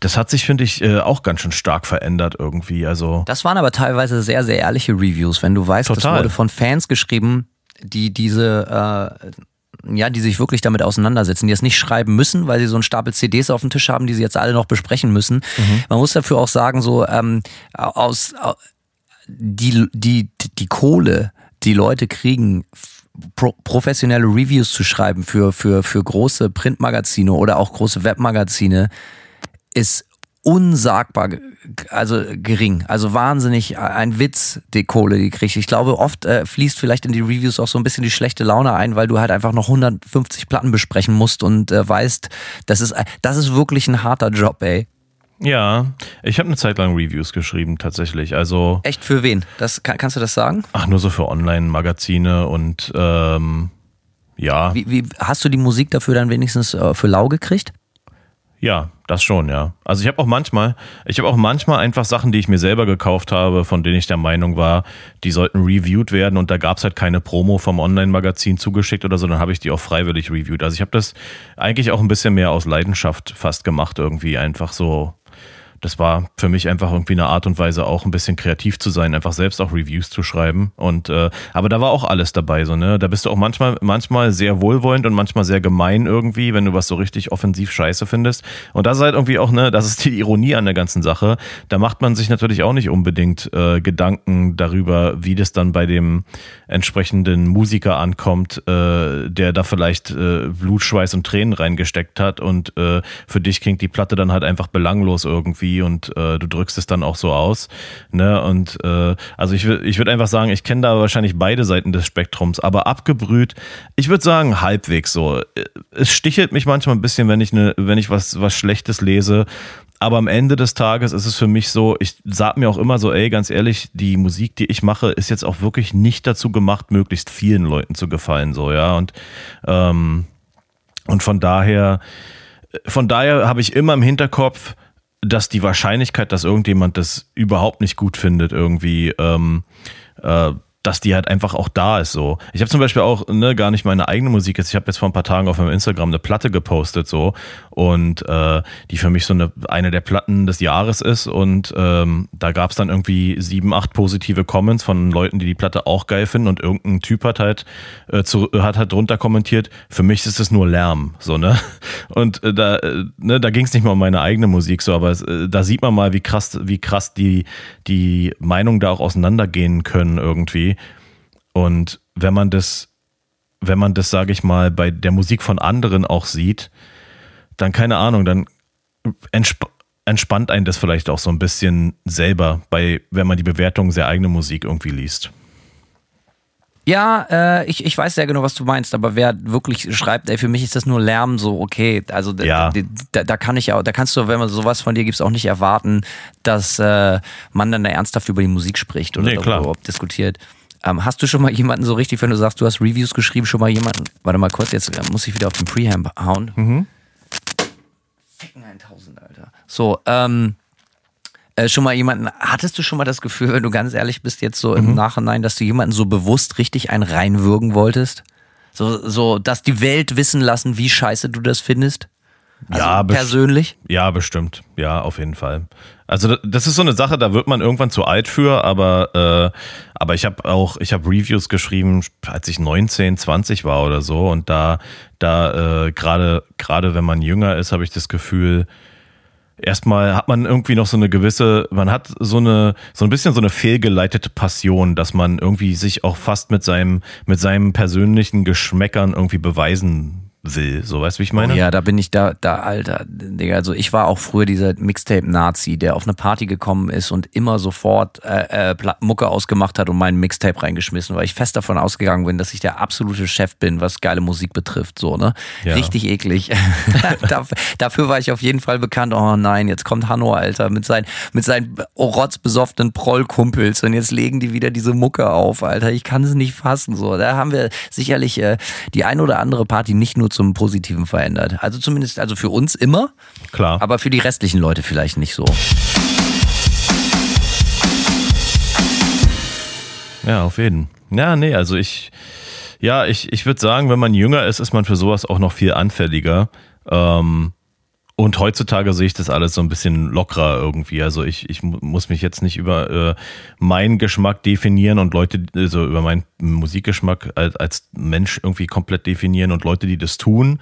das hat sich, finde ich, äh, auch ganz schön stark verändert irgendwie. Also das waren aber teilweise sehr, sehr ehrliche Reviews. Wenn du weißt, Total. das wurde von Fans geschrieben, die diese, äh, ja, die sich wirklich damit auseinandersetzen, die es nicht schreiben müssen, weil sie so einen Stapel CDs auf dem Tisch haben, die sie jetzt alle noch besprechen müssen. Mhm. Man muss dafür auch sagen, so ähm, aus die, die, die Kohle, die Leute kriegen pro professionelle Reviews zu schreiben für, für, für große Printmagazine oder auch große Webmagazine ist unsagbar, also gering. Also wahnsinnig ein Witz, die Kohle, die kriegt. Ich glaube, oft äh, fließt vielleicht in die Reviews auch so ein bisschen die schlechte Laune ein, weil du halt einfach noch 150 Platten besprechen musst und äh, weißt, das ist, das ist wirklich ein harter Job, ey. Ja, ich habe eine Zeit lang Reviews geschrieben, tatsächlich. Also Echt für wen? Das, kann, kannst du das sagen? Ach, nur so für Online-Magazine und ähm, ja. Wie, wie, hast du die Musik dafür dann wenigstens äh, für lau gekriegt? Ja, das schon, ja. Also ich habe auch manchmal, ich habe auch manchmal einfach Sachen, die ich mir selber gekauft habe, von denen ich der Meinung war, die sollten reviewed werden und da gab es halt keine Promo vom Online-Magazin zugeschickt oder so, dann habe ich die auch freiwillig reviewed. Also ich habe das eigentlich auch ein bisschen mehr aus Leidenschaft fast gemacht, irgendwie einfach so das war für mich einfach irgendwie eine Art und Weise auch ein bisschen kreativ zu sein, einfach selbst auch Reviews zu schreiben. Und äh, aber da war auch alles dabei, so ne. Da bist du auch manchmal manchmal sehr wohlwollend und manchmal sehr gemein irgendwie, wenn du was so richtig offensiv Scheiße findest. Und das ist halt irgendwie auch ne, das ist die Ironie an der ganzen Sache. Da macht man sich natürlich auch nicht unbedingt äh, Gedanken darüber, wie das dann bei dem entsprechenden Musiker ankommt, äh, der da vielleicht äh, Blut, Schweiß und Tränen reingesteckt hat und äh, für dich klingt die Platte dann halt einfach belanglos irgendwie und äh, du drückst es dann auch so aus. Ne? Und äh, also ich, ich würde einfach sagen, ich kenne da wahrscheinlich beide Seiten des Spektrums, aber abgebrüht, ich würde sagen, halbwegs so. Es stichelt mich manchmal ein bisschen, wenn ich ne, wenn ich was, was Schlechtes lese. Aber am Ende des Tages ist es für mich so, ich sag mir auch immer so, ey, ganz ehrlich, die Musik, die ich mache, ist jetzt auch wirklich nicht dazu gemacht, möglichst vielen Leuten zu gefallen, so, ja. Und, ähm, und von daher, von daher habe ich immer im Hinterkopf, dass die Wahrscheinlichkeit, dass irgendjemand das überhaupt nicht gut findet, irgendwie ähm, äh, dass die halt einfach auch da ist so. Ich habe zum Beispiel auch ne, gar nicht meine eigene Musik jetzt. Ich habe jetzt vor ein paar Tagen auf meinem Instagram eine Platte gepostet so und äh, die für mich so eine eine der Platten des Jahres ist und ähm, da gab es dann irgendwie sieben acht positive Comments von Leuten, die die Platte auch geil finden und irgendein Typ hat halt äh, zu, hat halt drunter kommentiert. Für mich ist es nur Lärm so ne und äh, da äh, ne, da ging es nicht mal um meine eigene Musik so, aber äh, da sieht man mal wie krass wie krass die die Meinungen da auch auseinandergehen können irgendwie und wenn man das, wenn man das, sage ich mal, bei der Musik von anderen auch sieht, dann keine Ahnung, dann entsp entspannt einen das vielleicht auch so ein bisschen selber, bei, wenn man die Bewertung der eigenen Musik irgendwie liest. Ja, äh, ich, ich weiß sehr genau, was du meinst, aber wer wirklich schreibt, ey, für mich ist das nur Lärm, so okay, also ja. da, da kann ich auch, da kannst du, wenn man sowas von dir gibt, auch nicht erwarten, dass äh, man dann ernsthaft über die Musik spricht oder nee, darüber diskutiert. Ähm, hast du schon mal jemanden so richtig, wenn du sagst, du hast Reviews geschrieben, schon mal jemanden, warte mal kurz, jetzt äh, muss ich wieder auf den Preamp hauen. Mhm. Ficken 1000, Alter. So, ähm, äh, schon mal jemanden, hattest du schon mal das Gefühl, wenn du ganz ehrlich bist, jetzt so im Nachhinein, dass du jemanden so bewusst richtig einen reinwürgen wolltest? So, so, dass die Welt wissen lassen, wie scheiße du das findest? Also Ja, persönlich? Ja, bestimmt. Ja, auf jeden Fall. Also da- das ist so eine Sache, da wird man irgendwann zu alt für, aber, äh, aber ich habe auch, ich habe Reviews geschrieben, als ich 19, 20 war oder so. Und da, da äh, gerade, gerade wenn man jünger ist, habe ich das Gefühl, erstmal hat man irgendwie noch so eine gewisse, man hat so eine, so ein bisschen so eine fehlgeleitete Passion, dass man irgendwie sich auch fast mit seinem, mit seinem persönlichen Geschmäckern irgendwie beweisen will. So weißt du, wie ich meine? Oh ja, da bin ich da, da, Alter. Digga, also ich war auch früher dieser Mixtape-Nazi, der auf eine Party gekommen ist und immer sofort äh, äh, Mucke ausgemacht hat und meinen Mixtape reingeschmissen, weil ich fest davon ausgegangen bin, dass ich der absolute Chef bin, was geile Musik betrifft. So, ne? Ja. Richtig eklig. dafür, dafür war ich auf jeden Fall bekannt. Oh nein, jetzt kommt Hanno, Alter, mit seinen, mit seinen rotzbesoffenen Prollkumpels und jetzt legen die wieder diese Mucke auf, Alter. Ich kann es nicht fassen. So, da haben wir sicherlich äh, die ein oder andere Party nicht nur zum Positiven verändert. Also zumindest, also für uns immer, Klar. aber für die restlichen Leute vielleicht nicht so. Ja, auf jeden. Ja, nee, also ich, ja, ich, ich würde sagen, wenn man jünger ist, ist man für sowas auch noch viel anfälliger. Ähm, und heutzutage sehe ich das alles so ein bisschen lockerer irgendwie. Also ich, ich mu- muss mich jetzt nicht über äh, meinen Geschmack definieren und Leute, also über meinen Musikgeschmack als, als Mensch irgendwie komplett definieren und Leute, die das tun,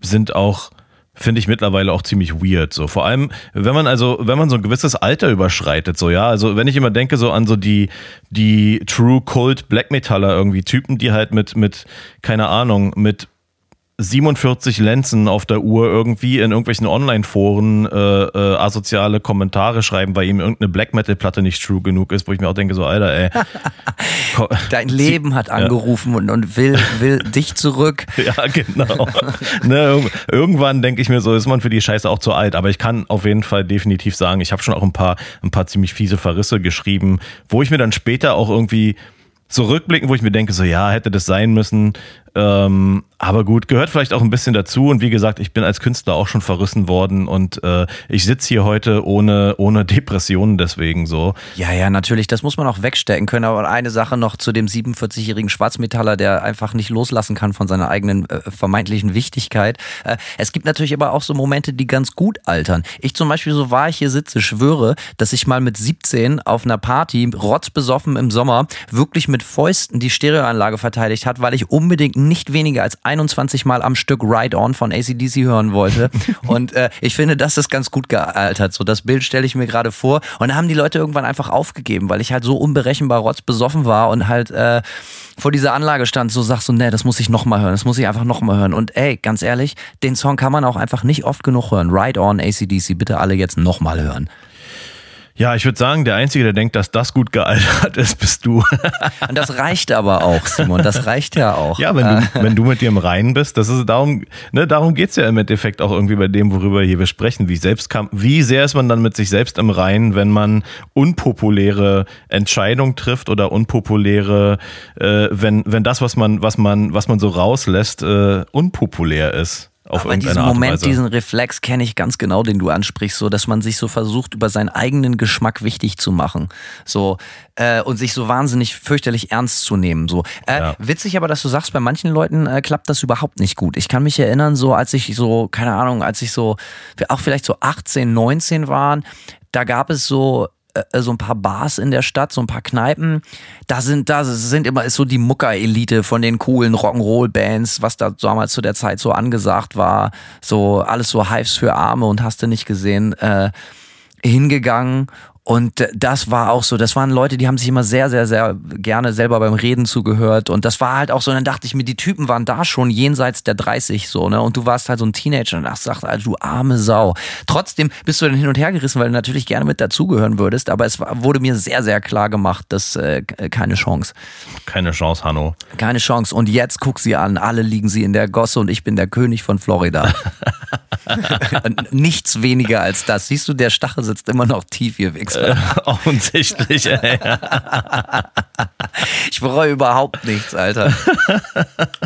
sind auch finde ich mittlerweile auch ziemlich weird so vor allem wenn man also wenn man so ein gewisses Alter überschreitet so ja also wenn ich immer denke so an so die die True Cult Black Metaller irgendwie Typen die halt mit mit keine Ahnung mit 47 Lenzen auf der Uhr irgendwie in irgendwelchen Online-Foren äh, äh, asoziale Kommentare schreiben, weil ihm irgendeine Black Metal-Platte nicht true genug ist, wo ich mir auch denke, so, Alter, ey. Dein Leben hat angerufen und, und will, will dich zurück. Ja, genau. ne, irg- irgendwann denke ich mir so, ist man für die Scheiße auch zu alt. Aber ich kann auf jeden Fall definitiv sagen, ich habe schon auch ein paar, ein paar ziemlich fiese Verrisse geschrieben, wo ich mir dann später auch irgendwie so rückblicken, wo ich mir denke, so ja, hätte das sein müssen. Ähm, aber gut, gehört vielleicht auch ein bisschen dazu. Und wie gesagt, ich bin als Künstler auch schon verrissen worden und äh, ich sitze hier heute ohne, ohne Depressionen deswegen so. Ja, ja, natürlich, das muss man auch wegstecken können. Aber eine Sache noch zu dem 47-jährigen Schwarzmetaller, der einfach nicht loslassen kann von seiner eigenen äh, vermeintlichen Wichtigkeit. Äh, es gibt natürlich aber auch so Momente, die ganz gut altern. Ich zum Beispiel, so war ich hier sitze, schwöre, dass ich mal mit 17 auf einer Party, rotzbesoffen im Sommer, wirklich mit Fäusten die Stereoanlage verteidigt hat, weil ich unbedingt nicht weniger als 21 Mal am Stück Ride On von ACDC hören wollte. Und äh, ich finde, das ist ganz gut gealtert. So, das Bild stelle ich mir gerade vor. Und da haben die Leute irgendwann einfach aufgegeben, weil ich halt so unberechenbar rotzbesoffen war und halt äh, vor dieser Anlage stand, so sagst du, nee, das muss ich nochmal hören, das muss ich einfach nochmal hören. Und ey, ganz ehrlich, den Song kann man auch einfach nicht oft genug hören. Ride On, ACDC, bitte alle jetzt nochmal hören. Ja, ich würde sagen, der Einzige, der denkt, dass das gut gealtert ist, bist du. Und das reicht aber auch, Simon, das reicht ja auch. Ja, wenn du, wenn du mit dir im Reinen bist, das ist darum, ne, darum geht's ja im Endeffekt auch irgendwie bei dem, worüber hier wir sprechen. Wie selbst kam, wie sehr ist man dann mit sich selbst im Reinen, wenn man unpopuläre Entscheidungen trifft oder unpopuläre, äh, wenn, wenn das, was man, was man, was man so rauslässt, äh, unpopulär ist. Auf Aber diesen Moment, Weise. diesen Reflex kenne ich ganz genau, den du ansprichst, so dass man sich so versucht, über seinen eigenen Geschmack wichtig zu machen, so äh, und sich so wahnsinnig fürchterlich ernst zu nehmen. So äh, Ja. witzig, aber dass du sagst, bei manchen Leuten äh, klappt das überhaupt nicht gut. Ich kann mich erinnern, so als ich so keine Ahnung, als ich so auch vielleicht so 18, 19 waren, da gab es so äh, so ein paar Bars in der Stadt, so ein paar Kneipen. Da sind, da sind immer ist so die Mucker-Elite von den coolen Rock'n'Roll-Bands, was da damals zu der Zeit so angesagt war. So alles so Hives für Arme und hast du nicht gesehen, äh, hingegangen. Und äh, das war auch so, das waren Leute, die haben sich immer sehr, sehr, sehr gerne selber beim Reden zugehört. Und das war halt auch so, und dann dachte ich mir, die Typen waren da schon jenseits der 30 so, ne? Und du warst halt so ein Teenager und gesagt, Alter, du arme Sau. Trotzdem bist du dann hin und her gerissen, weil du natürlich gerne mit dazugehören würdest, aber es war, wurde mir sehr, sehr klar gemacht, dass äh, keine Chance. Keine Chance, Hanno. Keine Chance. Und jetzt guck sie an, alle liegen sie in der Gosse und ich bin der König von Florida. Nichts weniger als das. Siehst du, der Stachel sitzt immer noch tief, ihr Wichser. Offensichtlich, ey. Ich bereue überhaupt nichts, Alter.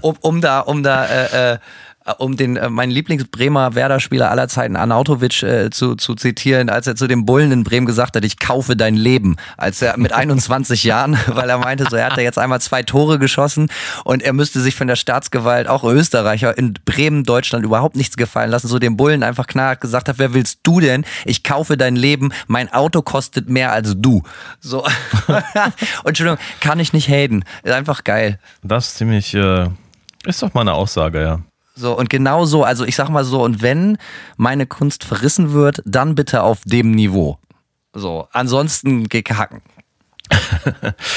Um, um da, um da äh, äh, Äh, um den äh, meinen Lieblings-Bremer Werder-Spieler aller Zeiten Arnautovic äh, zu, zu zitieren, als er zu dem Bullen in Bremen gesagt hat, ich kaufe dein Leben, als er mit 21 Jahren, weil er meinte, so er hat da jetzt einmal zwei Tore geschossen und er müsste sich von der Staatsgewalt, auch Österreicher, in Bremen, Deutschland überhaupt nichts gefallen lassen, so dem Bullen einfach knall gesagt hat, wer willst du denn? Ich kaufe dein Leben, mein Auto kostet mehr als du. So. Entschuldigung, kann ich nicht haten. Ist einfach geil. Das ist ziemlich, äh, ist doch mal eine Aussage, ja. So, und genau so, also ich sag mal so, und wenn meine Kunst verrissen wird, dann bitte auf dem Niveau. So, ansonsten geh hacken.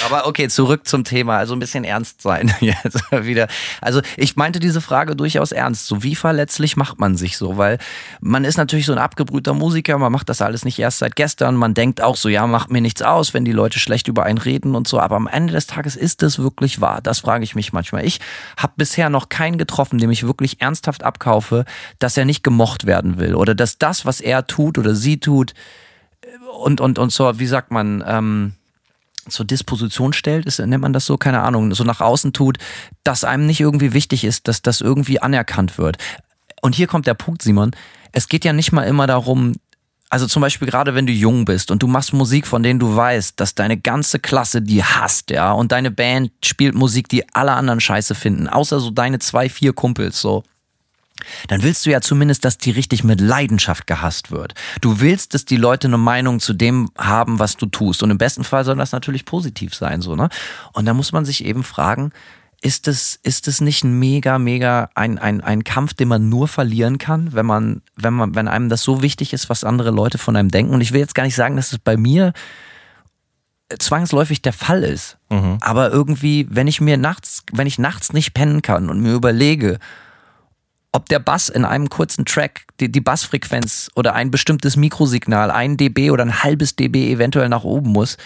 Aber okay, zurück zum Thema. Also ein bisschen ernst sein jetzt wieder. Also ich meinte diese Frage durchaus ernst. So wie verletzlich macht man sich so? Weil man ist natürlich so ein abgebrühter Musiker. Man macht das alles nicht erst seit gestern. Man denkt auch so, ja, macht mir nichts aus, wenn die Leute schlecht über einen reden und so. Aber am Ende des Tages ist das wirklich wahr. Das frage ich mich manchmal. Ich habe bisher noch keinen getroffen, dem ich wirklich ernsthaft abkaufe, dass er nicht gemocht werden will oder dass das, was er tut oder sie tut und und und so, wie sagt man? Ähm, zur Disposition stellt, ist, nennt man das so, keine Ahnung, so nach außen tut, dass einem nicht irgendwie wichtig ist, dass das irgendwie anerkannt wird. Und hier kommt der Punkt, Simon. Es geht ja nicht mal immer darum, also zum Beispiel gerade wenn du jung bist und du machst Musik, von denen du weißt, dass deine ganze Klasse die hasst, ja, und deine Band spielt Musik, die alle anderen scheiße finden, außer so deine zwei, vier Kumpels, so dann willst du ja zumindest, dass die richtig mit Leidenschaft gehasst wird. Du willst, dass die Leute eine Meinung zu dem haben, was du tust. Und im besten Fall soll das natürlich positiv sein, so, ne? Und da muss man sich eben fragen, ist es, ist es nicht ein mega, mega ein, ein, ein Kampf, den man nur verlieren kann, wenn man, wenn man, wenn einem das so wichtig ist, was andere Leute von einem denken? Und ich will jetzt gar nicht sagen, dass es bei mir zwangsläufig der Fall ist. Mhm. Aber irgendwie, wenn ich mir nachts, wenn ich nachts nicht pennen kann und mir überlege, ob der Bass in einem kurzen Track, die, die Bassfrequenz oder ein bestimmtes Mikrosignal, ein dB oder ein halbes dB eventuell nach oben muss,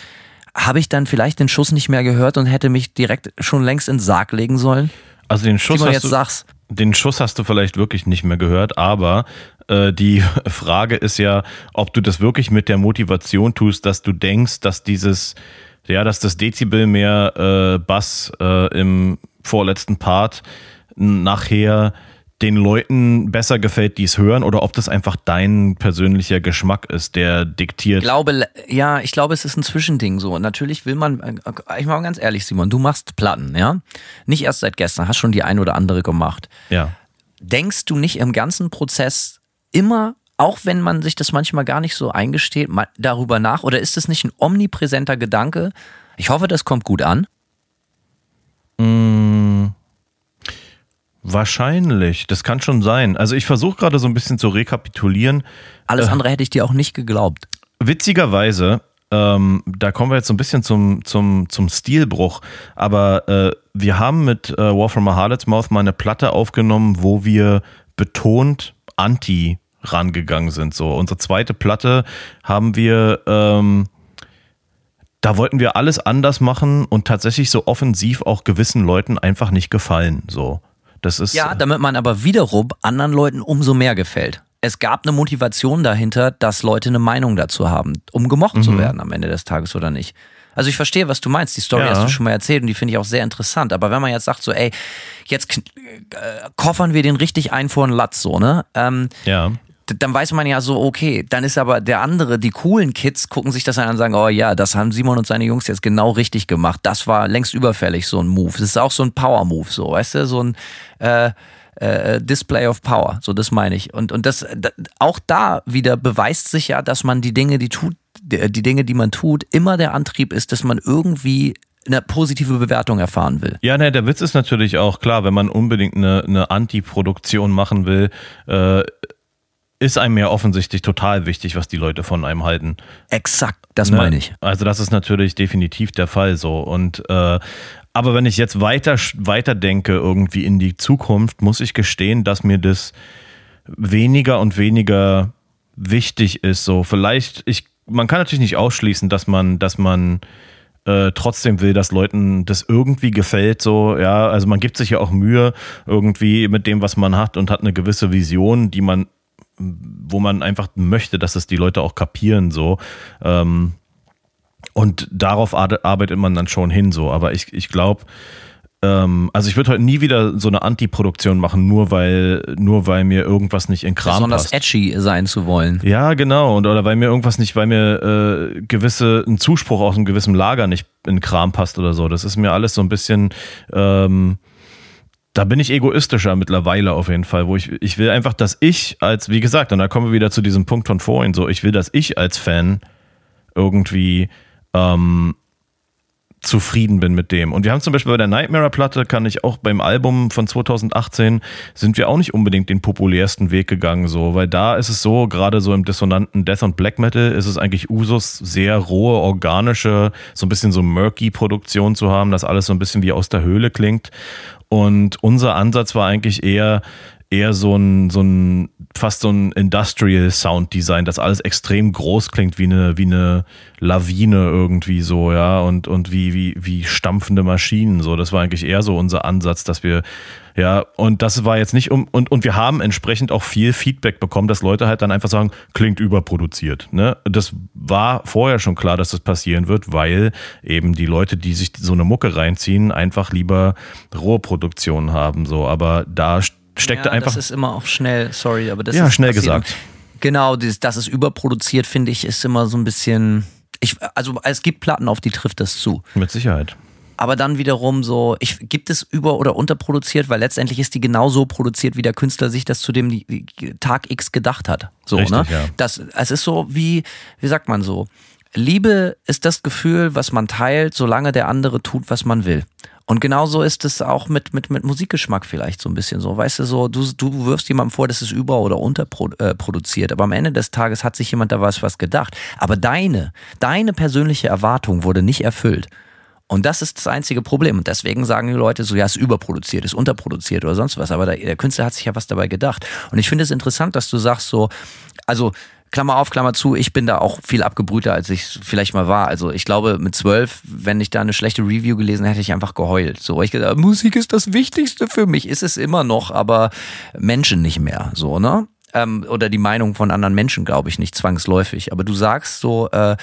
habe ich dann vielleicht den Schuss nicht mehr gehört und hätte mich direkt schon längst ins Sarg legen sollen? Also den Schuss, hast du, sagst. den Schuss hast du vielleicht wirklich nicht mehr gehört, aber äh, die Frage ist ja, ob du das wirklich mit der Motivation tust, dass du denkst, dass dieses, ja, dass das Dezibel mehr äh, Bass äh, im vorletzten Part nachher den Leuten besser gefällt, die es hören, oder ob das einfach dein persönlicher Geschmack ist, der diktiert. Ich glaube, ja, ich glaube, es ist ein Zwischending so. Natürlich will man, äh, ich mal ganz ehrlich, Simon, du machst Platten, ja? Nicht erst seit gestern, hast schon die ein oder andere gemacht. Ja. Denkst du nicht im ganzen Prozess immer, auch wenn man sich das manchmal gar nicht so eingesteht, darüber nach? Oder ist es nicht ein omnipräsenter Gedanke? Ich hoffe, das kommt gut an. Mmh. Wahrscheinlich, das kann schon sein. Also ich versuche gerade so ein bisschen zu rekapitulieren. Alles äh, andere hätte ich dir auch nicht geglaubt. Witzigerweise, ähm, da kommen wir jetzt so ein bisschen zum, zum, zum Stilbruch, aber äh, wir haben mit äh, War from a Harlot's Mouth mal eine Platte aufgenommen, wo wir betont anti rangegangen sind. So, unsere zweite Platte haben wir ähm, da wollten wir alles anders machen und tatsächlich so offensiv auch gewissen Leuten einfach nicht gefallen. So. Das ist, ja, damit man aber wiederum anderen Leuten umso mehr gefällt. Es gab eine Motivation dahinter, dass Leute eine Meinung dazu haben, um gemocht mhm. zu werden am Ende des Tages oder nicht. Also ich verstehe, was du meinst. Die Story ja. hast du schon mal erzählt und die finde ich auch sehr interessant. Aber wenn man jetzt sagt so, ey, jetzt äh, koffern wir den richtig ein vor den Latz, so, ne? Ähm, ja dann weiß man ja so, okay, dann ist aber der andere, die coolen Kids gucken sich das an und sagen, oh ja, das haben Simon und seine Jungs jetzt genau richtig gemacht. Das war längst überfällig, so ein Move. Das ist auch so ein Power-Move, so, weißt du, so ein äh, äh, Display of Power, so das meine ich. Und, und das, auch da wieder beweist sich ja, dass man die Dinge, die tut, die Dinge, die man tut, immer der Antrieb ist, dass man irgendwie eine positive Bewertung erfahren will. Ja, ne, der Witz ist natürlich auch klar, wenn man unbedingt eine, eine Anti-Produktion machen will, äh, ist einem ja offensichtlich total wichtig, was die Leute von einem halten. Exakt, das ne? meine ich. Also das ist natürlich definitiv der Fall so. Und äh, aber wenn ich jetzt weiter weiter denke irgendwie in die Zukunft, muss ich gestehen, dass mir das weniger und weniger wichtig ist. So vielleicht ich man kann natürlich nicht ausschließen, dass man dass man äh, trotzdem will, dass Leuten das irgendwie gefällt, so, ja, also man gibt sich ja auch Mühe irgendwie mit dem, was man hat und hat eine gewisse Vision, die man wo man einfach möchte, dass es die Leute auch kapieren, so. Ähm, und darauf arbeitet man dann schon hin, so. Aber ich, ich glaube, ähm, also ich würde heute nie wieder so eine Anti-Produktion machen, nur weil, nur weil mir irgendwas nicht in Kram Besonders passt. edgy sein zu wollen. Ja, genau. Und, oder weil mir irgendwas nicht, weil mir äh, gewisse, ein Zuspruch aus einem gewissen Lager nicht in Kram passt oder so. Das ist mir alles so ein bisschen, ähm, da bin ich egoistischer mittlerweile auf jeden Fall, wo ich, ich will einfach, dass ich als, wie gesagt, und da kommen wir wieder zu diesem Punkt von vorhin, so, ich will, dass ich als Fan irgendwie ähm, zufrieden bin mit dem. Und wir haben zum Beispiel bei der Nightmare-Platte, kann ich auch beim Album von 2018, sind wir auch nicht unbedingt den populärsten Weg gegangen, so, weil da ist es so, gerade so im dissonanten Death und Black Metal ist es eigentlich Usus, sehr rohe, organische, so ein bisschen so murky Produktion zu haben, dass alles so ein bisschen wie aus der Höhle klingt. Und unser Ansatz war eigentlich eher, eher so ein, so ein, fast so ein Industrial Sound Design, das alles extrem groß klingt, wie eine, wie eine Lawine irgendwie so, ja, und, und wie, wie, wie stampfende Maschinen, so. Das war eigentlich eher so unser Ansatz, dass wir, ja, und das war jetzt nicht um, und, und wir haben entsprechend auch viel Feedback bekommen, dass Leute halt dann einfach sagen, klingt überproduziert, ne. Das war vorher schon klar, dass das passieren wird, weil eben die Leute, die sich so eine Mucke reinziehen, einfach lieber Rohproduktion haben, so. Aber da steckte ja, einfach. Das ist immer auch schnell, sorry, aber das Ja, ist schnell passiert. gesagt. Genau, das, das ist überproduziert, finde ich, ist immer so ein bisschen. Ich, also es gibt Platten, auf die trifft das zu. Mit Sicherheit. Aber dann wiederum so, ich, gibt es über- oder unterproduziert, weil letztendlich ist die genauso produziert, wie der Künstler sich das zu dem die- Tag X gedacht hat. So, Richtig, ne? ja. Das, es ist so wie, wie sagt man so? Liebe ist das Gefühl, was man teilt, solange der andere tut, was man will. Und genauso ist es auch mit, mit, mit Musikgeschmack vielleicht so ein bisschen so. Weißt du, so, du, du wirfst jemandem vor, das ist über- oder unterproduziert, äh, aber am Ende des Tages hat sich jemand da was, was gedacht. Aber deine, deine persönliche Erwartung wurde nicht erfüllt. Und das ist das einzige Problem. Und deswegen sagen die Leute so, ja, es ist überproduziert, ist unterproduziert oder sonst was. Aber der, der Künstler hat sich ja was dabei gedacht. Und ich finde es interessant, dass du sagst so, also Klammer auf, Klammer zu, ich bin da auch viel abgebrühter, als ich vielleicht mal war. Also ich glaube, mit zwölf, wenn ich da eine schlechte Review gelesen hätte, ich einfach geheult. So, ich gedacht, Musik ist das Wichtigste für mich, ist es immer noch, aber Menschen nicht mehr. So, ne? Ähm, oder die Meinung von anderen Menschen, glaube ich, nicht zwangsläufig. Aber du sagst so, äh,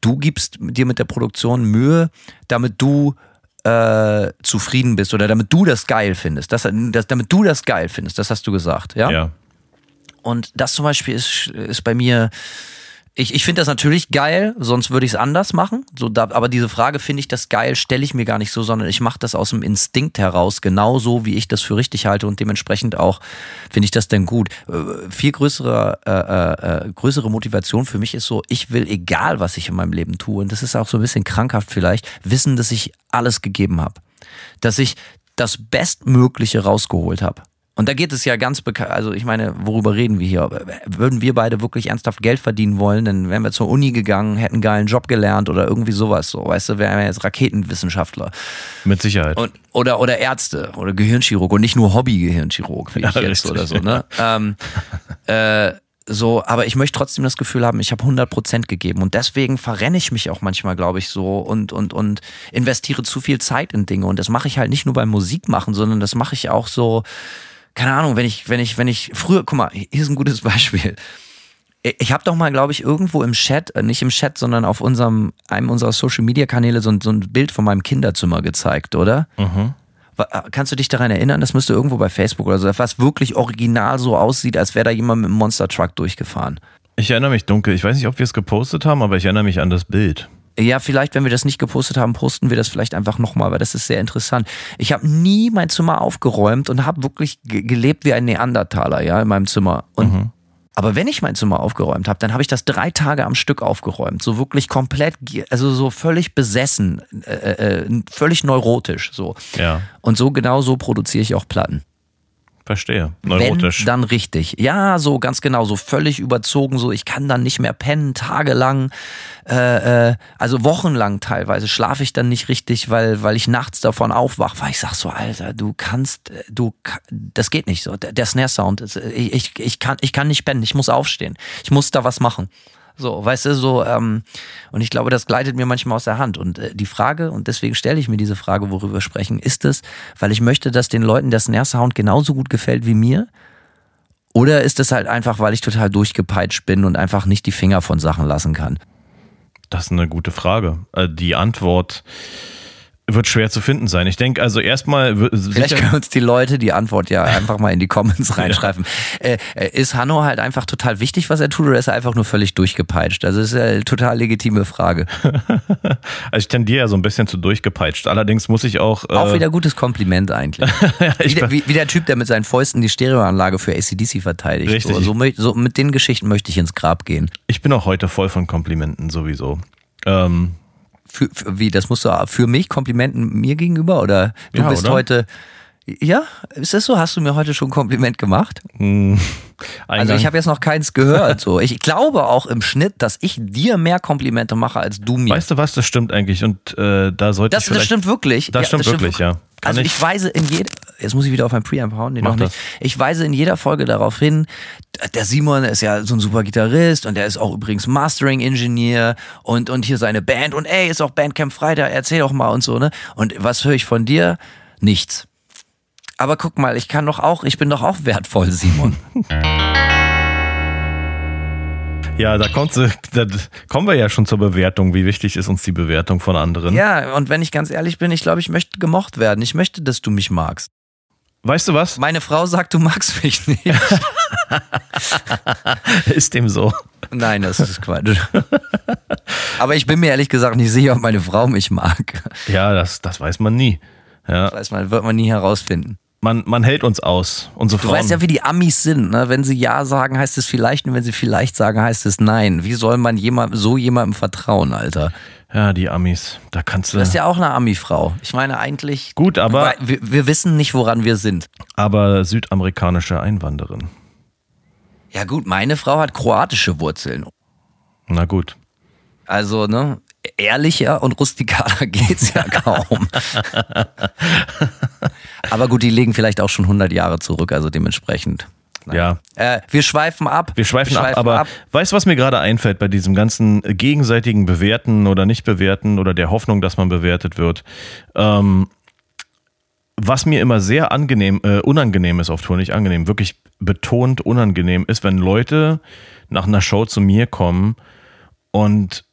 du gibst dir mit der Produktion Mühe, damit du äh, zufrieden bist oder damit du das geil findest. Das, das, damit du das geil findest, das hast du gesagt, ja? Ja. Und das zum Beispiel ist, ist bei mir, ich, ich finde das natürlich geil, sonst würde ich es anders machen. So, da, aber diese Frage, finde ich das geil, stelle ich mir gar nicht so, sondern ich mache das aus dem Instinkt heraus, genauso wie ich das für richtig halte und dementsprechend auch finde ich das denn gut. Äh, viel größere, äh, äh, größere Motivation für mich ist so, ich will, egal was ich in meinem Leben tue, und das ist auch so ein bisschen krankhaft vielleicht, wissen, dass ich alles gegeben habe. Dass ich das Bestmögliche rausgeholt habe. Und da geht es ja ganz bekannt, also ich meine, worüber reden wir hier? Würden wir beide wirklich ernsthaft Geld verdienen wollen, dann wären wir zur Uni gegangen, hätten einen geilen Job gelernt oder irgendwie sowas so, weißt du, wären wir jetzt Raketenwissenschaftler Mit Sicherheit. und, oder, oder Ärzte oder Gehirnchirurg und nicht nur Hobby-Gehirnchirurg, wie ich Ja, jetzt richtig. oder so, ne? ähm, äh, so, aber ich möchte trotzdem das Gefühl haben, ich habe 100% gegeben und deswegen verrenne ich mich auch manchmal, glaube ich, so und, und, und investiere zu viel Zeit in Dinge und das mache ich halt nicht nur beim Musikmachen, sondern das mache ich auch so, keine Ahnung, wenn ich, wenn ich, wenn ich früher, guck mal, hier ist ein gutes Beispiel. Ich habe doch mal, glaube ich, irgendwo im Chat, äh, nicht im Chat, sondern auf unserem, einem unserer Social Media Kanäle so, ein- so ein Bild von meinem Kinderzimmer gezeigt, oder? Wa- äh, Kannst du dich daran erinnern? Das müsste irgendwo bei Facebook oder so, was wirklich original so aussieht, als wäre da jemand mit einem Monster Truck durchgefahren. Ich erinnere mich dunkel. Ich weiß nicht, ob wir es gepostet haben, aber ich erinnere mich an das Bild. Ja, vielleicht, wenn wir das nicht gepostet haben, posten wir das vielleicht einfach nochmal, weil das ist sehr interessant. Ich habe nie mein Zimmer aufgeräumt und habe wirklich ge gelebt wie ein Neandertaler, ja, in meinem Zimmer. Und aber wenn ich mein Zimmer aufgeräumt habe, dann habe ich das drei Tage am Stück aufgeräumt. So wirklich komplett, also so völlig besessen, äh, äh, völlig neurotisch. So. Ja, Und so genau so produziere ich auch Platten. Verstehe. Neurotisch. Wenn, dann richtig. Ja, so ganz genau, so völlig überzogen, so ich kann dann nicht mehr pennen, tagelang, äh, äh, also wochenlang teilweise schlafe ich dann nicht richtig, weil, weil ich nachts davon aufwache, weil ich sag so, Alter, du kannst, äh, du, das geht nicht so. Der, der Snare-Sound, äh, ich, ich, ich, kann, ich kann nicht pennen, ich muss aufstehen, ich muss da was machen. So, weißt du, so, ähm, und ich glaube, das gleitet mir manchmal aus der Hand. Und äh, die Frage, und deswegen stelle ich mir diese Frage, worüber wir sprechen, ist es, weil ich möchte, dass den Leuten der Snare-Sound genauso gut gefällt wie mir? Oder ist es halt einfach, weil ich total durchgepeitscht bin und einfach nicht die Finger von Sachen lassen kann? Das ist eine gute Frage. Äh, Die Antwort wird schwer zu finden sein. Ich denke also erstmal. Vielleicht können uns die Leute die Antwort ja einfach mal in die Comments reinschreiben. Äh, äh, ist Hanno halt einfach total wichtig, was er tut, oder ist er einfach nur völlig durchgepeitscht? Also das ist ja eine total legitime Frage. Also ich tendiere ja so ein bisschen zu durchgepeitscht. Allerdings muss ich auch. Auch äh, wieder gutes Kompliment eigentlich. wie, der, wie, wie der Typ, der mit seinen Fäusten die Stereoanlage für ACDC verteidigt. Richtig. So, so mit den Geschichten möchte ich ins Grab gehen. ich bin auch heute voll von Komplimenten sowieso. Ähm, Für, für, wie, das musst du für mich Komplimenten mir gegenüber oder du Ja, bist oder? heute. Ja, ist das so? Hast du mir heute schon ein Kompliment gemacht? Also Eingang- ich habe jetzt noch keins gehört. So, ich glaube auch im Schnitt, dass ich dir mehr Komplimente mache als du mir. Weißt du was, das stimmt eigentlich und äh, da sollte das, ich das stimmt wirklich. Das stimmt wirklich, ja. Kann also ich- ich, weise in jeder, jetzt muss ich wieder auf mein Preamp hauen, nee, noch nicht. das. Ich weise in jeder Folge darauf hin, der Simon ist ja so ein super Gitarrist und der ist auch übrigens Mastering-Ingenieur und, und hier seine Band und ey, ist auch Bandcamp Freitag, erzähl doch mal und so, ne? Und was höre ich von dir? Nichts. Aber guck mal, ich kann doch auch, ich bin doch auch wertvoll, Simon. Ja, da, kommt, da kommen wir ja schon zur Bewertung. Wie wichtig ist uns die Bewertung von anderen? ja, und wenn ich ganz ehrlich bin, ich glaube, ich möchte gemocht werden. Ich möchte, dass du mich magst. Weißt du was? Meine Frau sagt, du magst mich nicht. Ist dem so. Nein, das ist Quatsch. Aber ich bin mir ehrlich gesagt nicht sicher, ob meine Frau mich mag. Ja, das, das weiß man nie. Ja, Das weiß man, wird man nie herausfinden. Man, man hält uns aus. Unsere Du Frauen. weißt ja, wie die Amis sind. Ne? Wenn sie Ja sagen, heißt es vielleicht und wenn sie vielleicht sagen, heißt es Nein. Wie soll man jemand, so jemandem vertrauen, Alter? ja, die Amis. Da kannst du. Das ist ja auch eine Ami-Frau. Ich meine eigentlich. Gut, aber- Wir, wir wissen nicht, woran wir sind. aber südamerikanische Einwanderin. Ja, gut, meine Frau hat kroatische Wurzeln. Na gut. Also, ne? Ehrlicher und rustikaler geht's ja kaum. Aber gut, die liegen vielleicht auch schon 100 Jahre zurück, also dementsprechend. Ja. Äh, wir schweifen ab. Wir schweifen, ab, aber weißt du, was mir gerade einfällt bei diesem ganzen gegenseitigen Bewerten oder nicht bewerten oder der Hoffnung, dass man bewertet wird? Ähm, was mir immer sehr angenehm, äh, unangenehm ist auf Tour, nicht angenehm, wirklich betont unangenehm ist, wenn Leute nach einer Show zu mir kommen und